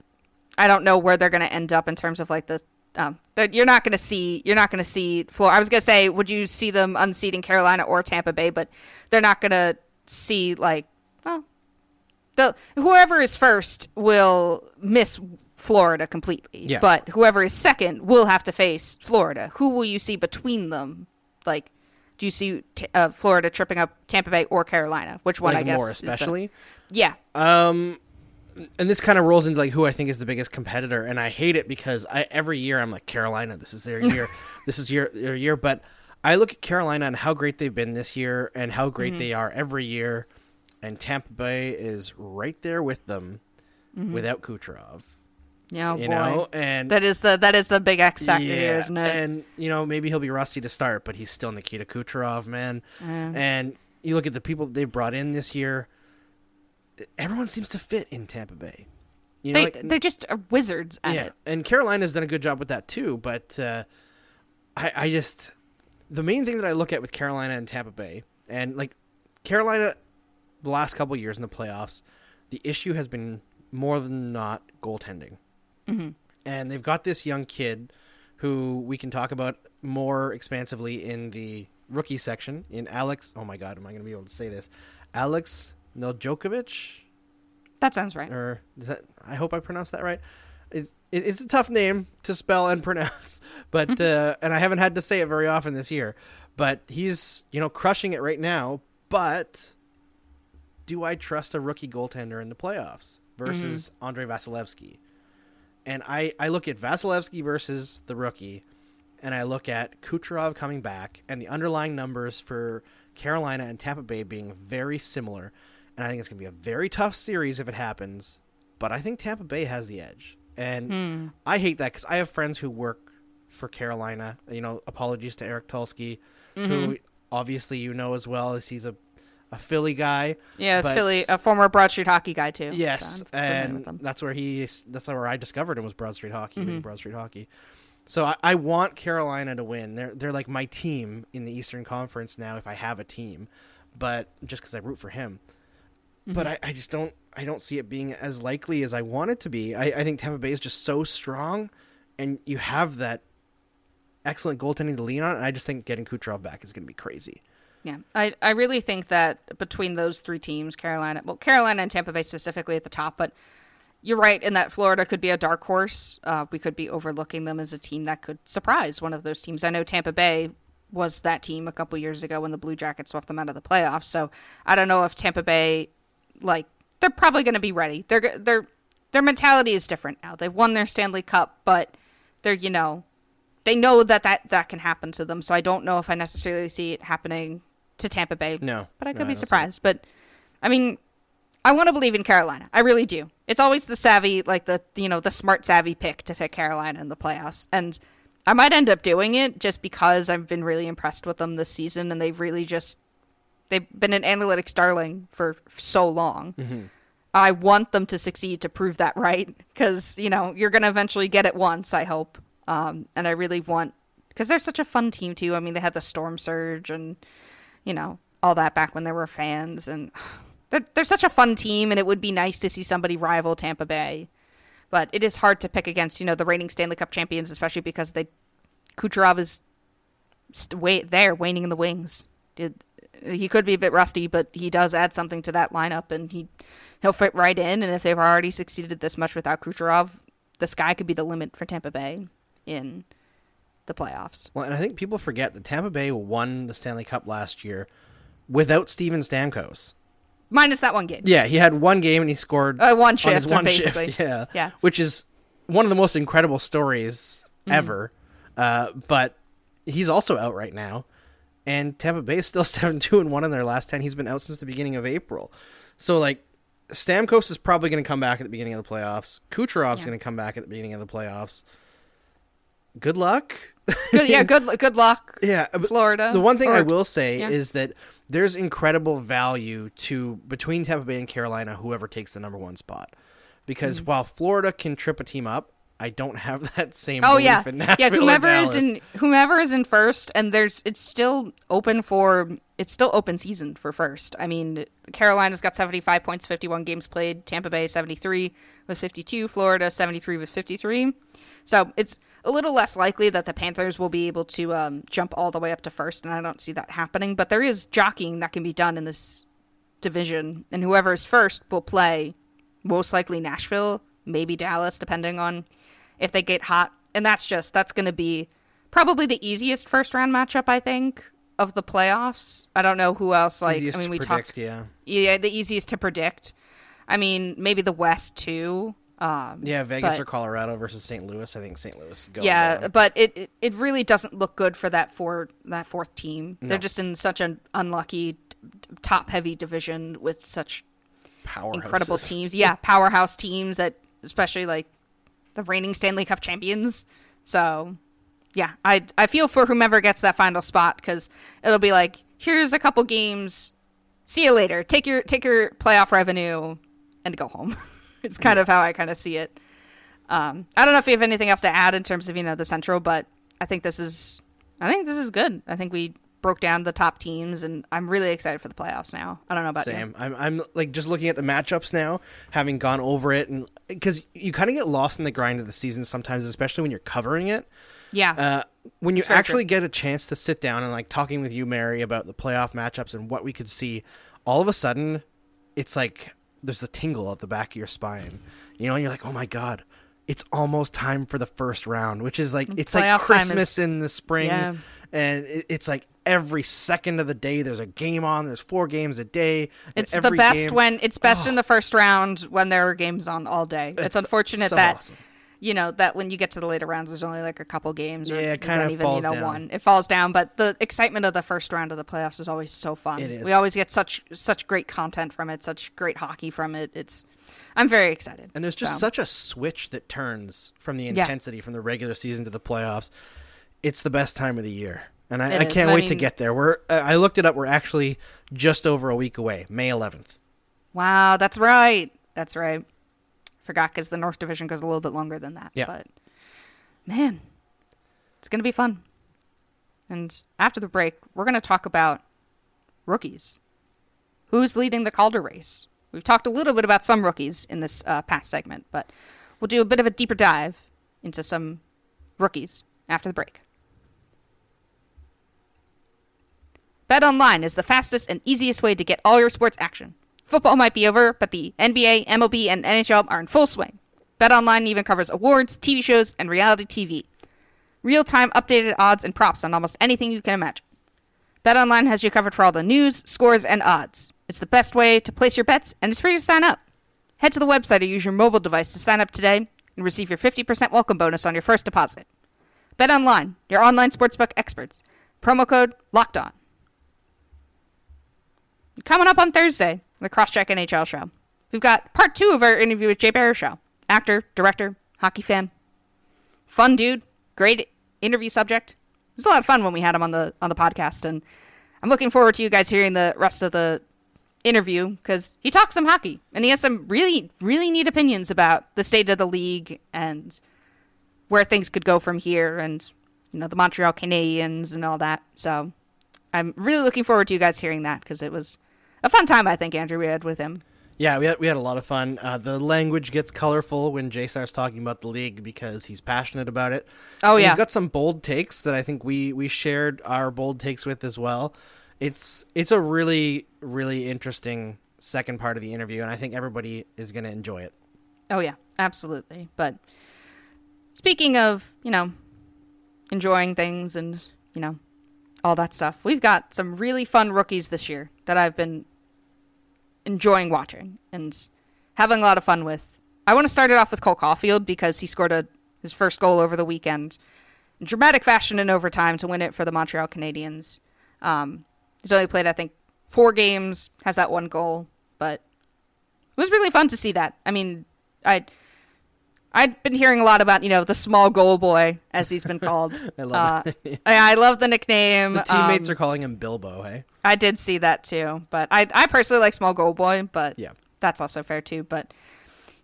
I don't know where they're going to end up in terms of like the um you're not going to see you're not going to see Florida. I was going to say would you see them unseating Carolina or Tampa Bay, but they're not going to see like well the whoever is first will miss Florida completely. Yeah. But whoever is second will have to face Florida. Who will you see between them? Like do you see t- uh, Florida tripping up Tampa Bay or Carolina? Which one Like I guess more is the- especially. yeah. Um, and this kind of rolls into like who I think is the biggest competitor, and I hate it because I every year I'm like Carolina, this is their year, this is your their year. But I look at Carolina and how great they've been this year, and how great mm-hmm. they are every year, and Tampa Bay is right there with them, mm-hmm. without Kucherov. Yeah, you boy. know, and that is the that is the big X factor here, isn't it? And you know, maybe he'll be rusty to start, but he's still Nikita Kucherov, man. Yeah. And you look at the people they've brought in this year. Everyone seems to fit in Tampa Bay. You know, they they're just uh, wizards at yeah, it. and Carolina's done a good job with that too. But uh, I, I just the main thing that I look at with Carolina and Tampa Bay, and like Carolina, the last couple years in the playoffs, the issue has been more than not goaltending, mm-hmm. and they've got this young kid who we can talk about more expansively in the rookie section in Alex. Oh my God, am I going to be able to say this? Alex Nedeljkovic That sounds right. or is that I hope I pronounced that right. It's it, it's a tough name to spell and pronounce, but uh, and I haven't had to say it very often this year. But he's you know crushing it right now. But do I trust a rookie goaltender in the playoffs versus Andrei Vasilevskiy? And I I look at Vasilevskiy versus the rookie, and I look at Kucherov coming back and the underlying numbers for Carolina and Tampa Bay being very similar. And I think it's going to be a very tough series if it happens. But I think Tampa Bay has the edge. And I hate that because I have friends who work for Carolina. You know, apologies to Eric Tulsky, who obviously you know as well as he's a, a Philly guy. Yeah, but- Philly, a former Broad Street hockey guy too. Yes, So I'm familiar with and that's where he that's where I discovered him was Broad Street Hockey, Mm-hmm. Broad Street Hockey. So I, I want Carolina to win. They're they're like my team in the Eastern Conference now if I have a team, but just because I root for him. But Mm-hmm. I, I just don't I don't see it being as likely as I want it to be. I, I think Tampa Bay is just so strong, and you have that excellent goaltending to lean on. And I just think getting Kucherov back is going to be crazy. Yeah, I I really think that between those three teams, Carolina, well, Carolina and Tampa Bay specifically at the top, but you're right in that Florida could be a dark horse. Uh, we could be overlooking them as a team that could surprise one of those teams. I know Tampa Bay was that team a couple years ago when the Blue Jackets swept them out of the playoffs. So I don't know if Tampa Bay, like, they're probably going to be ready. They're they're their mentality is different now. They've won their Stanley Cup, but they're you know they know that that that can happen to them. So I don't know if I necessarily see it happening to Tampa Bay. No, but I could I be it. surprised. But I mean, I want to believe in Carolina. I really do. It's always the savvy, like the you know the smart savvy pick to pick Carolina in the playoffs, and I might end up doing it just because I've been really impressed with them this season, and they've really just they've been an analytics darling for so long. Mm-hmm. I want them to succeed to prove that right because you know you're gonna eventually get it once. I hope, um, and I really want because they're such a fun team too. I mean, they had the storm surge and you know all that back when there were fans, and they're they're such a fun team. And it would be nice to see somebody rival Tampa Bay, but it is hard to pick against you know the reigning Stanley Cup champions, especially because they Kucherov is st- wait there waning in the wings. Did he could be a bit rusty, but he does add something to that lineup, and he he'll fit right in. And if they've already succeeded this much without Kucherov, the sky could be the limit for Tampa Bay in the playoffs. Well, and I think people forget that Tampa Bay won the Stanley Cup last year without Steven Stamkos. Minus that one game. Yeah, he had one game and he scored Uh, one on shift, his one basically. shift. Yeah, Yeah. which is one of the most incredible stories Mm-hmm. ever. Uh, but he's also out right now, and Tampa Bay is still seven two and one in their last ten. He's been out since the beginning of April. So like, Stamkos is probably going to come back at the beginning of the playoffs. Kucherov's Yeah. going to come back at the beginning of the playoffs. Good luck. Good, yeah, good good luck. Yeah, Florida. The one thing I will say yeah. is that there's incredible value to between Tampa Bay and Carolina, whoever takes the number one spot, because Mm. while Florida can trip a team up, I don't have that same. Oh yeah, yeah. Whomever is in whomever is in first, and there's it's still open for it's still open season for first. I mean, Carolina's got 75 points, 51 games played. Tampa Bay 73 with 52. Florida 73 with 53. So it's a little less likely that the Panthers will be able to um, jump all the way up to first, and I don't see that happening. But there is jockeying that can be done in this division, and whoever is first will play most likely Nashville, maybe Dallas, depending on if they get hot. And that's just that's going to be probably the easiest first round matchup I think of the playoffs. I don't know who else like Easiest I mean to we predict, talked yeah, yeah, the easiest to predict. I mean, maybe the West too. Um yeah. Vegas but- or Colorado versus St. Louis. I think St. Louis. yeah, down. but it, it it really doesn't look good for that for that fourth team. No. They're just in such an unlucky top heavy division with such incredible teams. Yeah, powerhouse teams that especially like the reigning Stanley Cup champions. So, yeah, I I feel for whomever gets that final spot because it'll be like, here's a couple games. See you later. Take your take your playoff revenue and go home. it's kind of how I kind of see it. Um, I don't know if you have anything else to add in terms of you know the Central, but I think this is I think this is good. I think we broke down the top teams, and I'm really excited for the playoffs now. I don't know about you. Same. I'm, I'm like just looking at the matchups now, having gone over it, and because you kind of get lost in the grind of the season sometimes, especially when you're covering it. Yeah. Uh, when you actually true. get a chance to sit down and like talking with you, Mary, about the playoff matchups and what we could see, all of a sudden, it's like there's a tingle at the back of your spine. You know, and you're like, oh my god, it's almost time for the first round, which is like it's like Playoff time Christmas is- in the spring, Yeah. and it, it's like every second of the day there's a game on. There's four games a day. It's the best game- when it's best in the ah. first round when there are games on all day. It's, It's unfortunate so that awesome. you know that when you get to the later rounds, there's only like a couple games. Or Yeah, it kinda even, falls you know, down. one. It falls down, but the excitement of the first round of the playoffs is always so fun. It is. We always get such such great content from it, such great hockey from it. It's I'm very excited. And there's just So, such a switch that turns from the Yeah. intensity from the regular season to the playoffs. It's the best time of the year, and I, I can't I wait to mean- get there. We're uh, I looked it up. We're actually just over a week away, May 11th. wow, that's right. That's right. Forgot because the North Division goes a little bit longer than that. Yeah. But man, it's gonna be fun. And after the break, we're gonna talk about rookies. Who's leading the Calder race? We've talked a little bit about some rookies in this uh, past segment, but we'll do a bit of a deeper dive into some rookies after the break. BetOnline is the fastest and easiest way to get all your sports action. Football might be over, but the NBA, MLB, and NHL are in full swing. BetOnline even covers awards, TV shows, and reality TV. Real-time updated odds and props on almost anything you can imagine. BetOnline has you covered for all the news, scores, and odds. It's the best way to place your bets, and it's free to sign up. Head to the website or use your mobile device to sign up today and receive your 50% welcome bonus on your first deposit. BetOnline, your online sportsbook experts. Promo code LOCKED ON. Coming up on Thursday, the Cross-Check NHL show. We've got part two of our interview with Jay Baruchel, actor, director, hockey fan, fun dude, great interview subject. It was a lot of fun when we had him on the on the podcast, and I'm looking forward to you guys hearing the rest of the interview because he talks some hockey and he has some really really neat opinions about the state of the league and where things could go from here, and you know the Montreal Canadiens and all that. So I'm really looking forward to you guys hearing that because it was a fun time I think Andrew we had with him. Yeah, we had, we had a lot of fun. Uh, the language gets colorful when Jay starts talking about the league because he's passionate about it. Oh, And yeah. he's got some bold takes that I think we we shared our bold takes with as well. It's it's a really really interesting second part of the interview, and I think everybody is going to enjoy it. Oh yeah, absolutely. But speaking of, you know, enjoying things and, you know, all that stuff, we've got some really fun rookies this year that I've been enjoying watching and having a lot of fun with. I want to start it off with Cole Caufield because he scored a, his first goal over the weekend in dramatic fashion in overtime to win it for the Montreal Canadiens. Um, he's only played, I think, four games, has that one goal, but it was really fun to see that. I mean, I I'd been hearing a lot about you know the small goal boy as he's been called. I love uh, I, I, love the nickname. The teammates um, are calling him Bilbo. Hey, I did see that too, but I I personally like small goal boy, but yeah, that's also fair too. But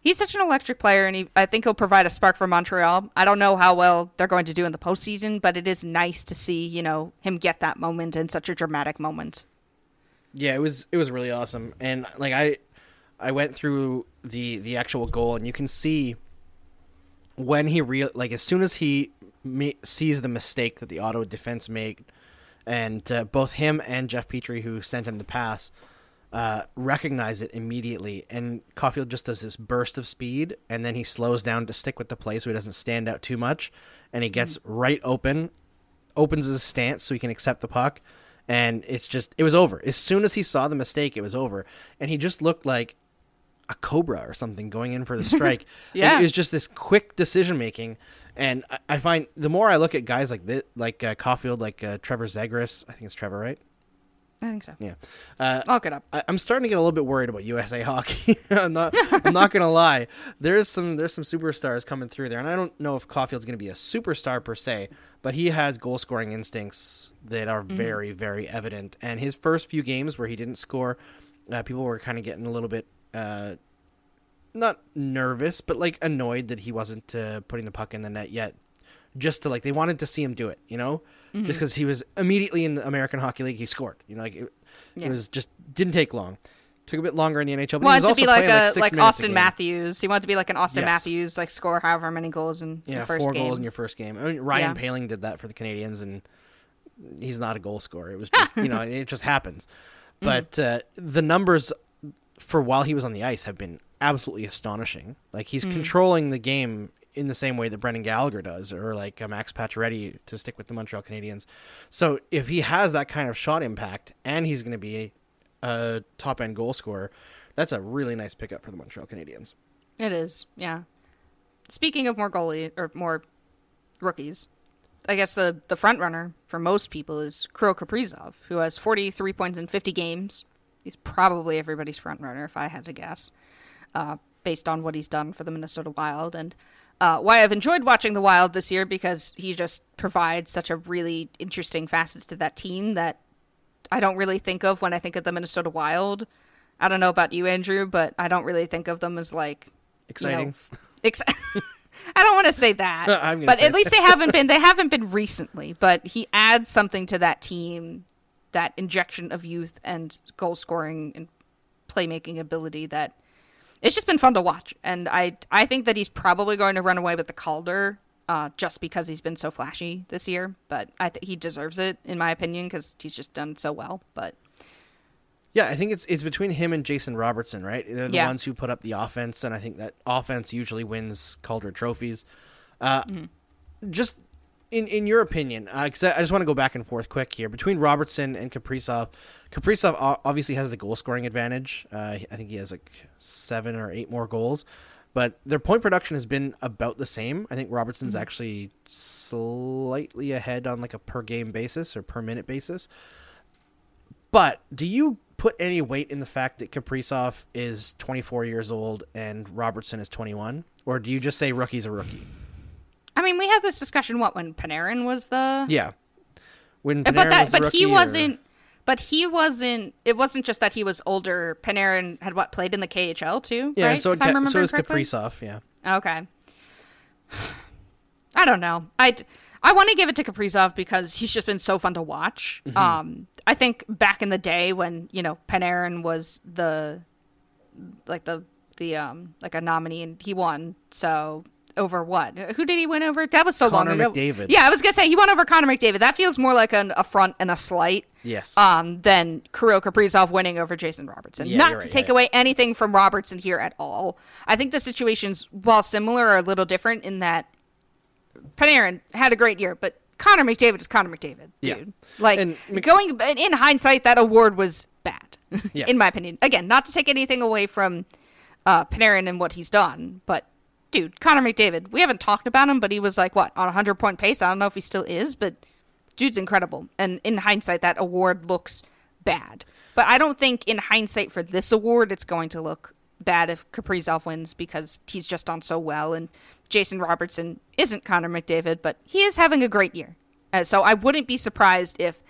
he's such an electric player, and he, I think he'll provide a spark for Montreal. I don't know how well they're going to do in the postseason, but it is nice to see you know him get that moment in such a dramatic moment. Yeah, it was it was really awesome, and like I I went through the the actual goal, and you can see when he real like as soon as he me- sees the mistake that the auto defense made, and uh, both him and Jeff Petry, who sent him the pass, uh, recognize it immediately. And Caufield just does this burst of speed, and then he slows down to stick with the play so he doesn't stand out too much, and he gets mm-hmm. right open, opens his stance so he can accept the puck. And it's just, it was over. As soon as he saw the mistake, it was over. And he just looked like a cobra or something going in for the strike. yeah, it was just this quick decision making. And I, I, find the more I look at guys like this, like uh, Caufield, like uh, Trevor Zegras, I think it's Trevor, right? I think so. Yeah, uh, I'll get up. I, am starting to get a little bit worried about USA hockey. I'm not. I'm not gonna lie. There's some. There's some superstars coming through there, and I don't know if Caufield's gonna be a superstar per se, but he has goal scoring instincts that are mm-hmm. very, very evident. And his first few games where he didn't score, uh, people were kind of getting a little bit uh, not nervous, but like annoyed that he wasn't uh, putting the puck in the net yet. Just to like, they wanted to see him do it, you know, mm-hmm. just because he was immediately in the American Hockey League, he scored. You know, like it, yeah. it was just didn't take long. Took a bit longer in the NHL, but wanted he was to be like a like, like Auston Matthews. He wanted to be like an Auston yes. Matthews, like score however many goals in yeah, first four game. goals in your first game. I mean, Ryan yeah. Poehling did that for the Canadiens, and he's not a goal scorer. It was just you know it just happens. Mm-hmm. But mm. uh, the numbers for while he was on the ice have been absolutely astonishing. Like he's mm. controlling the game in the same way that Brendan Gallagher does, or like uh, Max Pacioretty to stick with the Montreal Canadiens. So if he has that kind of shot impact, and he's going to be a, top end goal scorer, that's a really nice pickup for the Montreal Canadiens. It is, yeah. Speaking of more goalie or more rookies, I guess the the front runner for most people is Kirill Kaprizov, who has 43 points in 50 games. He's probably everybody's front runner, if I had to guess uh, based on what he's done for the Minnesota Wild. And uh, why I've enjoyed watching the Wild this year because he just provides such a really interesting facet to that team that I don't really think of when I think of the Minnesota Wild. I don't know about you, Andrew, but I don't really think of them as like exciting. You know, ex- I don't want to say that, but at least they haven't been. They haven't been recently. But he adds something to that team, that injection of youth and goal scoring and playmaking ability that it's just been fun to watch, and I I think that he's probably going to run away with the Calder. Uh, just because he's been so flashy this year, but I think he deserves it in my opinion because he's just done so well. But yeah, I think it's it's between him and Jason Robertson, right? They're the yeah. ones who put up the offense, and I think that offense usually wins Calder trophies. Uh, mm-hmm. Just in in your opinion, because uh, I, I, just want to go back and forth quick here between Robertson and Kaprizov. Kaprizov obviously has the goal scoring advantage. Uh, I think he has like seven or eight more goals, but their point production has been about the same. I think Robertson's mm-hmm. actually slightly ahead on like a per game basis or per minute basis. But do you put any weight in the fact that Kaprizov is 24 years old and Robertson is 21, or do you just say rookie's a rookie? I mean, we had this discussion what when Panarin was the yeah when Panarin but that but he or... wasn't but he wasn't. It wasn't just that he was older. Panarin had what played in the KHL too. Yeah, right? so it, ca- so is Kaprizov. Yeah. Okay. I don't know. I I want to give it to Kaprizov because he's just been so fun to watch. Mm-hmm. Um, I think back in the day when you know Panarin was the like the the um like a nominee and he won. So over what? Who did he win over? That was so Connor long ago. McDavid. Yeah, I was gonna say he won over Connor McDavid. That feels more like an affront and a slight. Yes. Um, than Kirill Kaprizov winning over Jason Robertson. Yeah, Not right, to take yeah. away anything from Robertson here at all. I think the situations, while similar, are a little different in that Panarin had a great year, but Connor McDavid is Connor McDavid, Yeah. dude. Like And Mc- going in hindsight, that award was bad, Yes. in my opinion. Again, not to take anything away from uh, Panarin and what he's done, but dude, Connor McDavid. We haven't talked about him, but he was like what on a hundred point pace. I don't know if he still is, but dude's incredible. And in hindsight, that award looks bad. But I don't think in hindsight for this award, it's going to look bad if Kaprizov wins because he's just done so well. And Jason Robertson isn't Connor McDavid, but he is having a great year. Uh, so I wouldn't be surprised if,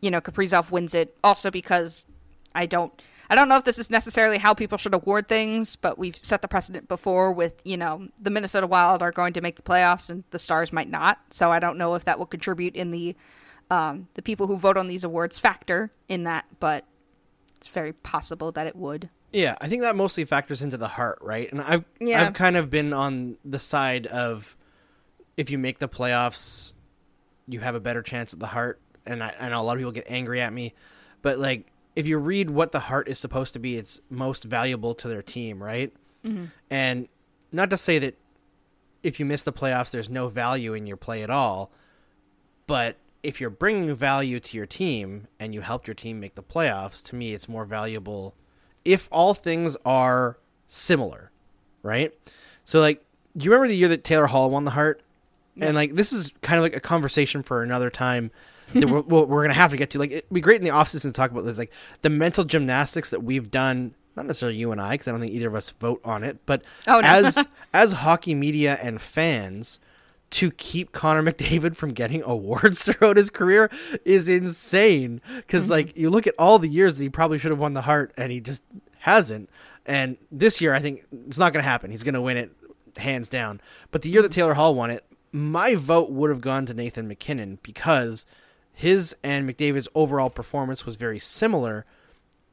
you know, Kaprizov wins it. Also because I don't. I don't know if this is necessarily how people should award things, but we've set the precedent before with, you know, the Minnesota Wild are going to make the playoffs and the Stars might not. So I don't know if that will contribute in the um, the people who vote on these awards factor in that, but it's very possible that it would. Yeah, I think that mostly factors into the Hart, right? And I've Yeah. I've kind of been on the side of if you make the playoffs, you have a better chance at the Hart. And I, I know a lot of people get angry at me, but like if you read what the Hart is supposed to be, it's most valuable to their team, right? Mm-hmm. And not to say that if you miss the playoffs, there's no value in your play at all, but if you're bringing value to your team and you helped your team make the playoffs, to me, it's more valuable if all things are similar, right? So, like, do you remember the year that Taylor Hall won the Hart? And like, this is kind of like a conversation for another time that we're, we're we're gonna have to get to. Like, it'd be great in the offseason to talk about this, like the mental gymnastics that we've done. Not necessarily you and I, because I don't think either of us vote on it, but Oh, no. as as hockey media and fans, to keep Connor McDavid from getting awards throughout his career is insane. Because Mm-hmm. like you look at all the years that he probably should have won the Hart, and he just hasn't. And this year, I think it's not going to happen. He's going to win it hands down. But the year that Taylor Hall won it, my vote would have gone to Nathan MacKinnon because his and McDavid's overall performance was very similar,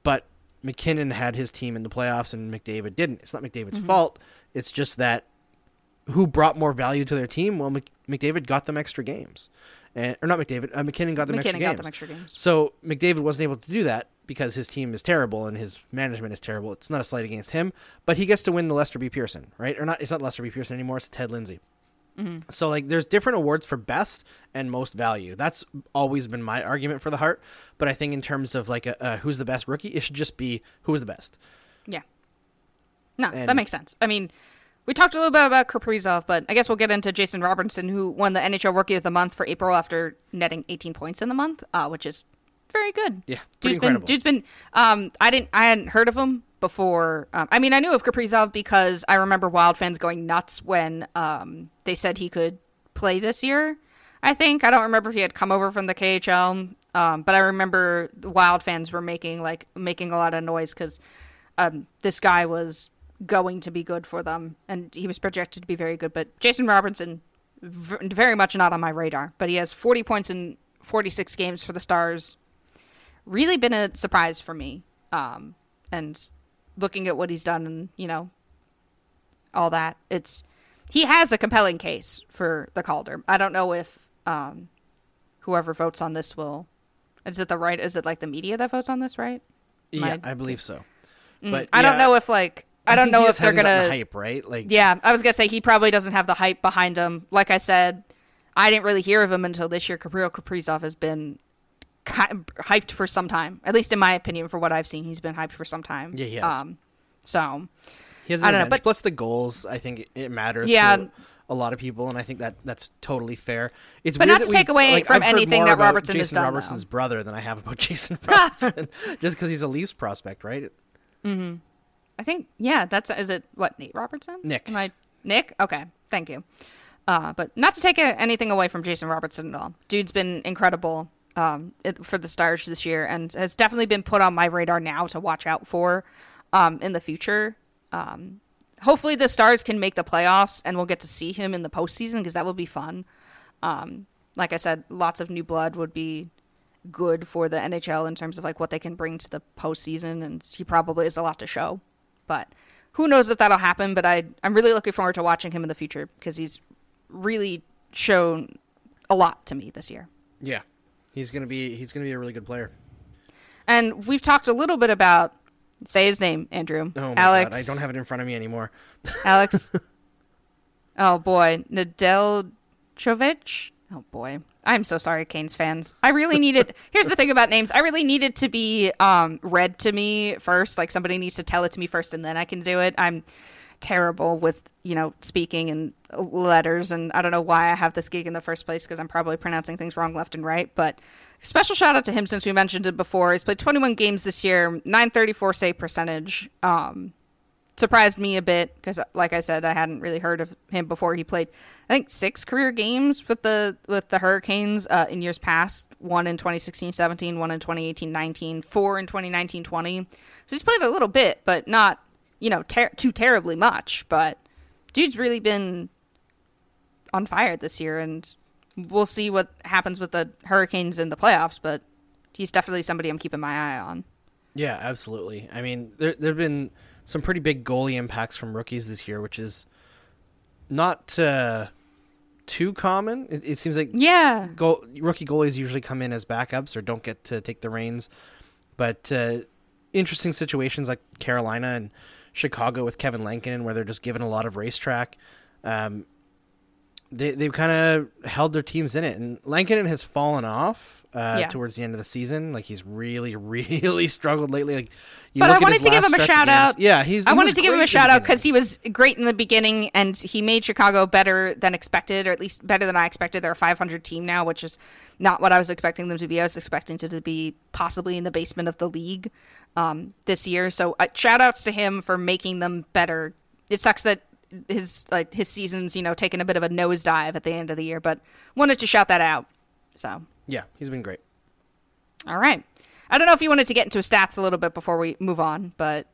but MacKinnon had his team in the playoffs and McDavid didn't. It's not McDavid's Mm-hmm. fault. It's just that who brought more value to their team? Well, McDavid got them extra games, and or not McDavid. Uh, MacKinnon got them extra MacKinnon games. got them extra games. So McDavid wasn't able to do that because his team is terrible and his management is terrible. It's not a slight against him, but he gets to win the Lester B. Pearson, right? Or not? It's not Lester B. Pearson anymore. It's Ted Lindsay. So like, there's different awards for best and most value. That's always been my argument for the Hart, But I think in terms of like a, uh, who's the best rookie, it should just be who is the best. Yeah. No, that makes sense. I mean, we talked a little bit about Kaprizov, but I guess we'll get into Jason Robertson, who won the NHL Rookie of the Month for April after netting 18 points in the month, uh, which is very good. Yeah, dude's been dude's been. Um, I didn't, I hadn't heard of him before. Um, I mean, I knew of Kaprizov because I remember Wild fans going nuts when um they said he could play this year. I think I don't remember if he had come over from the KHL, um, but I remember the Wild fans were making like making a lot of noise because um, this guy was going to be good for them, and he was projected to be very good. But Jason Robertson, v- very much not on my radar. But he has 40 points in 46 games for the Stars. Really been a surprise for me. Um, and looking at what he's done, and you know, all that, it's he has a compelling case for the Calder. I don't know if um, whoever votes on this will. Is it the right? Is it like the media that votes on this, right? Yeah, My- I believe so. Mm, But I don't know if like I, don't know if they're gonna hype, right? Like, Yeah, I was gonna say he probably doesn't have the hype behind him. Like I said, I didn't really hear of him until this year. Gabriel Kaprizov has been ki- hyped for some time, at least in my opinion. For what I've seen, he's been hyped for some time. Yeah, he has. Um, so He has I don't know, but- Plus the goals, I think it- matters. Yeah. to a lot of people, and I think that that's totally fair. It's But weird not to take away like, from I've anything that Robertson has Jason done, Robertson's though. brother than I have about Jason Robertson, just because he's a Leafs prospect, right? Hmm. I think yeah, that's is it. What Nate Robertson? Nick. Am I Nick? Okay, thank you. Uh, but not to take anything away from Jason Robertson at all. Dude's been incredible um, for the Stars this year, and has definitely been put on my radar now to watch out for um, in the future. Um, hopefully, the Stars can make the playoffs, and we'll get to see him in the postseason because that would be fun. Um, like I said, lots of new blood would be good for the NHL in terms of like what they can bring to the postseason, and he probably has a lot to show. But who knows if that'll happen? But I I'm really looking forward to watching him in the future because he's really shown a lot to me this year. Yeah, he's gonna be he's gonna be a really good player. And we've talked a little bit about say his name, Andrew. Oh my Alex. god, I don't have it in front of me anymore. Alex. oh boy, Nadel Chovich. Oh boy. I'm so sorry, Canes fans. I really needed. here's the thing about names. I really needed to be um, read to me first. Like somebody needs to tell it to me first, and then I can do it. I'm terrible with you know speaking and letters, and I don't know why I have this gig in the first place because I'm probably pronouncing things wrong left and right. But special shout out to him since we mentioned it before. He's played 21 games this year, 934 save percentage. Um, surprised me a bit because, like I said, I hadn't really heard of him before. He played, I think, six career games with the with the Hurricanes uh, in years past. One in 2016-17, one in 2018-19, four in 2019-20. So he's played a little bit, but not you know ter- too terribly much. But dude's really been on fire this year, and we'll see what happens with the Hurricanes in the playoffs. But he's definitely somebody I'm keeping my eye on. Yeah, absolutely. I mean, there there've been some pretty big goalie impacts from rookies this year, which is not uh, too common. It, it seems like yeah, goal, rookie goalies usually come in as backups or don't get to take the reins. But uh, interesting situations like Carolina and Chicago with Kevin Lankinen, where they're just given a lot of racetrack. Um, they they've kind of held their teams in it, and Lankinen has fallen off uh, yeah. towards the end of the season. Like he's really, really struggled lately. Like, but I wanted to give him a shout out. Yeah, he's. I wanted to give him a shout out because he was great in the beginning, and he made Chicago better than expected, or at least better than I expected. They're a 500 team now, which is not what I was expecting them to be. I was expecting to, to be possibly in the basement of the league um, this year. So uh, shout outs to him for making them better. It sucks that his like his season's you know taking a bit of a nosedive at the end of the year, but wanted to shout that out. So yeah, he's been great. All right. I don't know if you wanted to get into his stats a little bit before we move on, but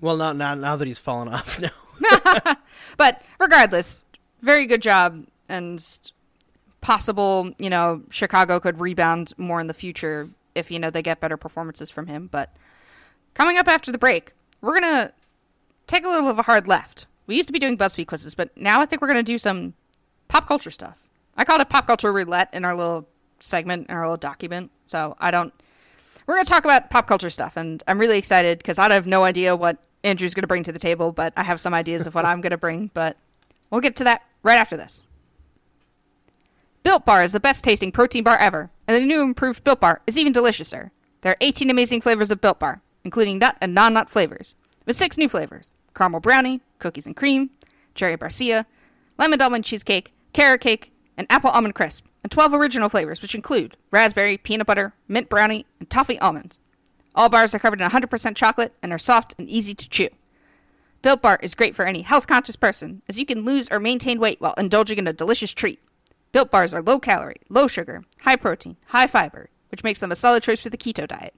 well, not now now that he's fallen off, no. but regardless, very good job and possible, you know, Chicago could rebound more in the future if you know they get better performances from him, but coming up after the break, we're going to take a little bit of a hard left. We used to be doing BuzzFeed quizzes, but now I think we're going to do some pop culture stuff. I called it pop culture roulette in our little segment, in our little document. So I don't. We're going to talk about pop culture stuff, and I'm really excited because I have no idea what Andrew's going to bring to the table, but I have some ideas of what I'm going to bring. But we'll get to that right after this. Built Bar is the best tasting protein bar ever, and the new improved Built Bar is even deliciouser. There are 18 amazing flavors of Built Bar, including nut and non nut flavors, with six new flavors caramel brownie, cookies and cream, cherry barcia, lemon almond cheesecake, carrot cake, and apple almond crisp, and 12 original flavors, which include raspberry, peanut butter, mint brownie, and toffee almonds. All bars are covered in 100% chocolate and are soft and easy to chew. Built Bar is great for any health conscious person, as you can lose or maintain weight while indulging in a delicious treat. Built Bars are low calorie, low sugar, high protein, high fiber, which makes them a solid choice for the keto diet.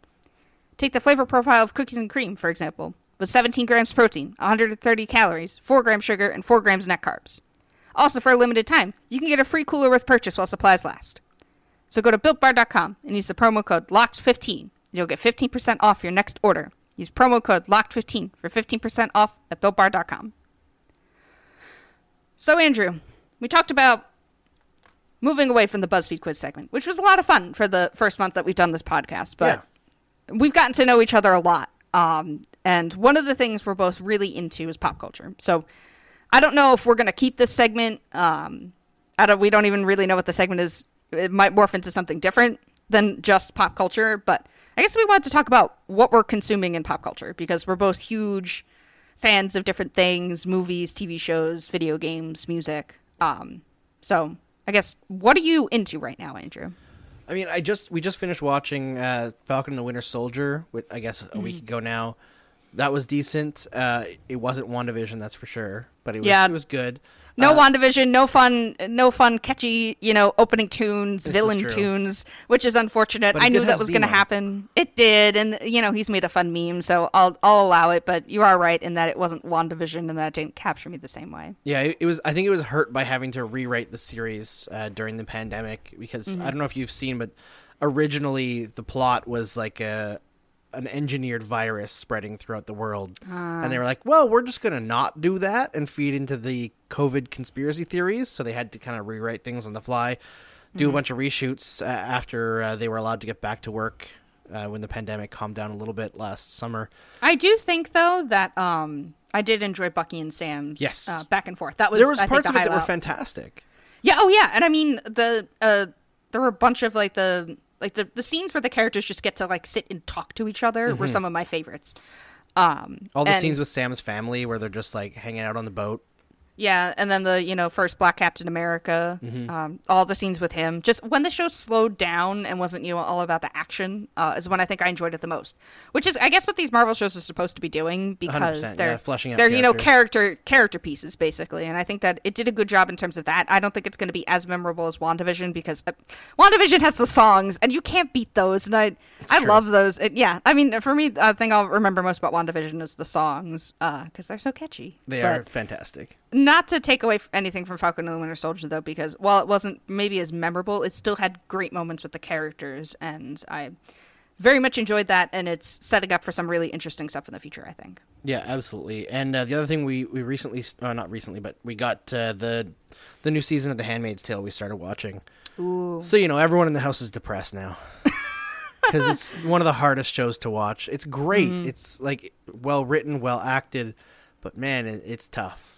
Take the flavor profile of cookies and cream, for example, with 17 grams protein, 130 calories, 4 grams sugar, and 4 grams net carbs. Also, for a limited time, you can get a free cooler with purchase while supplies last. So go to builtbar.com and use the promo code LOCKED15. You'll get 15% off your next order. Use promo code LOCKED15 for 15% off at builtbar.com. So, Andrew, we talked about moving away from the BuzzFeed quiz segment, which was a lot of fun for the first month that we've done this podcast, but yeah. We've gotten to know each other a lot. Um, and one of the things we're both really into is pop culture. So I don't know if we're going to keep this segment. Um, I don't, we don't even really know what the segment is. It might morph into something different than just pop culture, but I guess we wanted to talk about what we're consuming in pop culture because we're both huge fans of different things movies, TV shows, video games, music. Um, so I guess what are you into right now, Andrew? I mean, I just we just finished watching uh, Falcon and the Winter Soldier, I guess a mm week ago now that was decent. Uh, it wasn't WandaVision, that's for sure, but it was yeah. it was good. No uh, WandaVision, no fun, no fun, catchy, you know, opening tunes, villain tunes, which is unfortunate. I knew that was going to happen. It did, and you know, he's made a fun meme, so I'll I'll allow it. But you are right in that it wasn't WandaVision, and that didn't capture me the same way. Yeah, it, it was. I think it was hurt by having to rewrite the series uh, during the pandemic because mm-hmm. I don't know if you've seen, but originally the plot was like a an engineered virus spreading throughout the world. Uh. And they were like, well, we're just going to not do that and feed into the COVID conspiracy theories. So they had to kind of rewrite things on the fly, do mm-hmm. a bunch of reshoots uh, after uh, they were allowed to get back to work uh, when the pandemic calmed down a little bit last summer. I do think, though, that um, I did enjoy Bucky and Sam's yes. Uh, back and forth. That was there was I parts think, of it that were fantastic. Yeah. Oh, yeah. And I mean, the uh, there were a bunch of like the like the the scenes where the characters just get to like sit and talk to each other were some of my favorites. Um, All the and- scenes with Sam's family where they're just like hanging out on the boat. Yeah, and then the you know first Black Captain America, Mm-hmm. um, all the scenes with him. Just when the show slowed down and wasn't you know all about the action, uh, is when I think I enjoyed it the most. Which is, I guess, what these Marvel shows are supposed to be doing because they're yeah, fleshing out they're you know character character pieces basically. And I think that it did a good job in terms of that. I don't think it's going to be as memorable as WandaVision because uh, WandaVision has the songs and you can't beat those. And I I true. love those. It, yeah, I mean for me, the thing I'll remember most about WandaVision is the songs because they're so catchy. They But- are fantastic. Not to take away anything from Falcon and the Winter Soldier though, because while it wasn't maybe as memorable, it still had great moments with the characters, and I very much enjoyed that. And it's setting up for some really interesting stuff in the future. I think. Yeah, absolutely. And uh, the other thing we we recently, uh, not recently, but we got uh, the the new season of The Handmaid's Tale. We started watching. Ooh. So you know, everyone in the house is depressed now because it's one of the hardest shows to watch. It's great. Mm-hmm. It's like well written, well acted, but man, it, it's tough.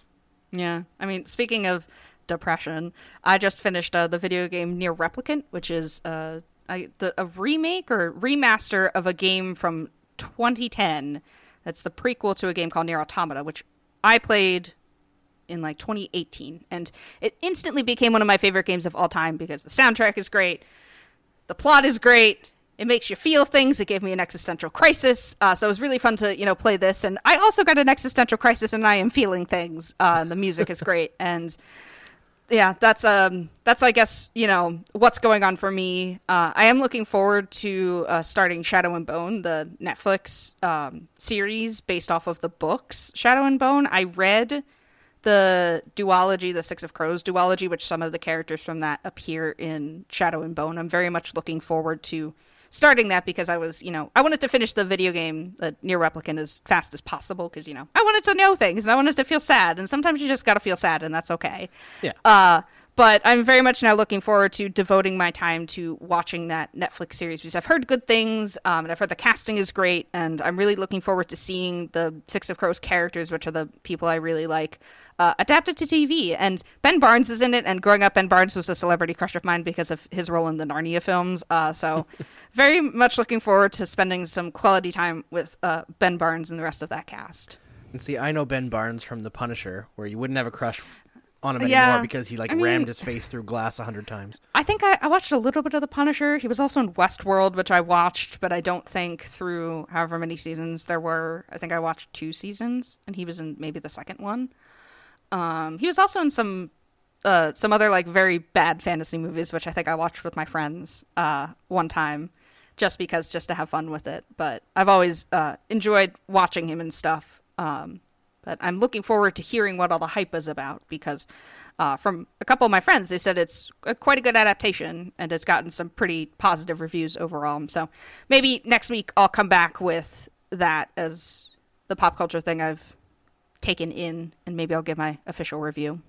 Yeah, I mean, speaking of depression, I just finished uh, the video game NieR Replicant, which is uh, I, the, a remake or remaster of a game from 2010. That's the prequel to a game called NieR Automata, which I played in like 2018, and it instantly became one of my favorite games of all time because the soundtrack is great, the plot is great. It makes you feel things. It gave me an existential crisis, uh, so it was really fun to you know play this. And I also got an existential crisis, and I am feeling things. Uh, the music is great, and yeah, that's um that's I guess you know what's going on for me. Uh, I am looking forward to uh, starting Shadow and Bone, the Netflix um, series based off of the books Shadow and Bone. I read the duology, the Six of Crows duology, which some of the characters from that appear in Shadow and Bone. I'm very much looking forward to starting that because I was, you know, I wanted to finish the video game, the NieR Replicant, as fast as possible because, you know, I wanted to know things. And I wanted to feel sad. And sometimes you just got to feel sad, and that's okay. Yeah. Uh, but I'm very much now looking forward to devoting my time to watching that Netflix series because I've heard good things, um, and I've heard the casting is great, and I'm really looking forward to seeing the Six of Crows characters, which are the people I really like, uh, adapted to TV. And Ben Barnes is in it, and growing up, Ben Barnes was a celebrity crush of mine because of his role in the Narnia films. Uh, so, very much looking forward to spending some quality time with uh, Ben Barnes and the rest of that cast. And see, I know Ben Barnes from The Punisher, where you wouldn't have a crush on him Yeah, anymore because he like I mean- rammed his face through glass a hundred times. I think I, I watched a little bit of The Punisher. He was also in Westworld, which I watched, but I don't think through however many seasons there were. I think I watched two seasons, and he was in maybe the second one. Um, he was also in some uh, some other like very bad fantasy movies, which I think I watched with my friends uh, one time, just because just to have fun with it. But I've always uh, enjoyed watching him and stuff. Um, but I'm looking forward to hearing what all the hype is about because uh, from a couple of my friends, they said it's a, quite a good adaptation and it's gotten some pretty positive reviews overall. So maybe next week I'll come back with that as the pop culture thing I've taken in, and maybe I'll give my official review.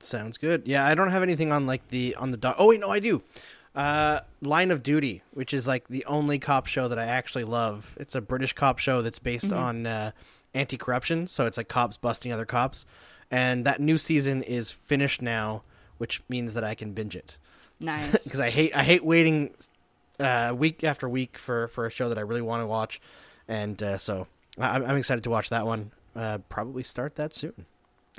Sounds good. Yeah, I don't have anything on like the on the doc. Oh wait, no, I do. Uh, Line of Duty, which is like the only cop show that I actually love. It's a British cop show that's based on uh, anti-corruption, so it's like cops busting other cops. And that new season is finished now, which means that I can binge it Nice. because I hate I hate waiting uh, week after week for for a show that I really want to watch, and uh, so I, I'm excited to watch that one. Uh, probably start that soon.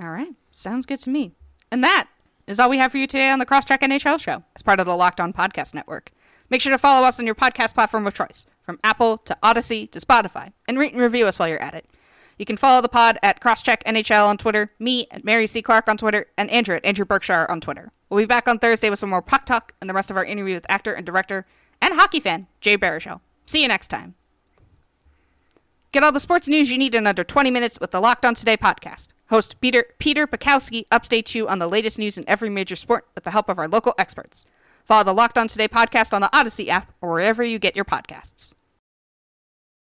All right. Sounds good to me. And that is all we have for you today on the Cross-Check NHL show as part of the Locked On Podcast Network. Make sure to follow us on your podcast platform of choice, from Apple to Odyssey to Spotify, and rate and review us while you're at it. You can follow the pod at Crosscheck NHL on Twitter, me at Mary C. Clarke on Twitter, and Andrew at Andrew Berkshire on Twitter. We'll be back on Thursday with some more puck talk and the rest of our interview with actor and director and hockey fan Jay Baruchel. See you next time. Get all the sports news you need in under 20 minutes with the Locked On Today podcast. Host Peter Peter Bukowski updates you on the latest news in every major sport with the help of our local experts. Follow the Locked On Today podcast on the Odyssey app or wherever you get your podcasts.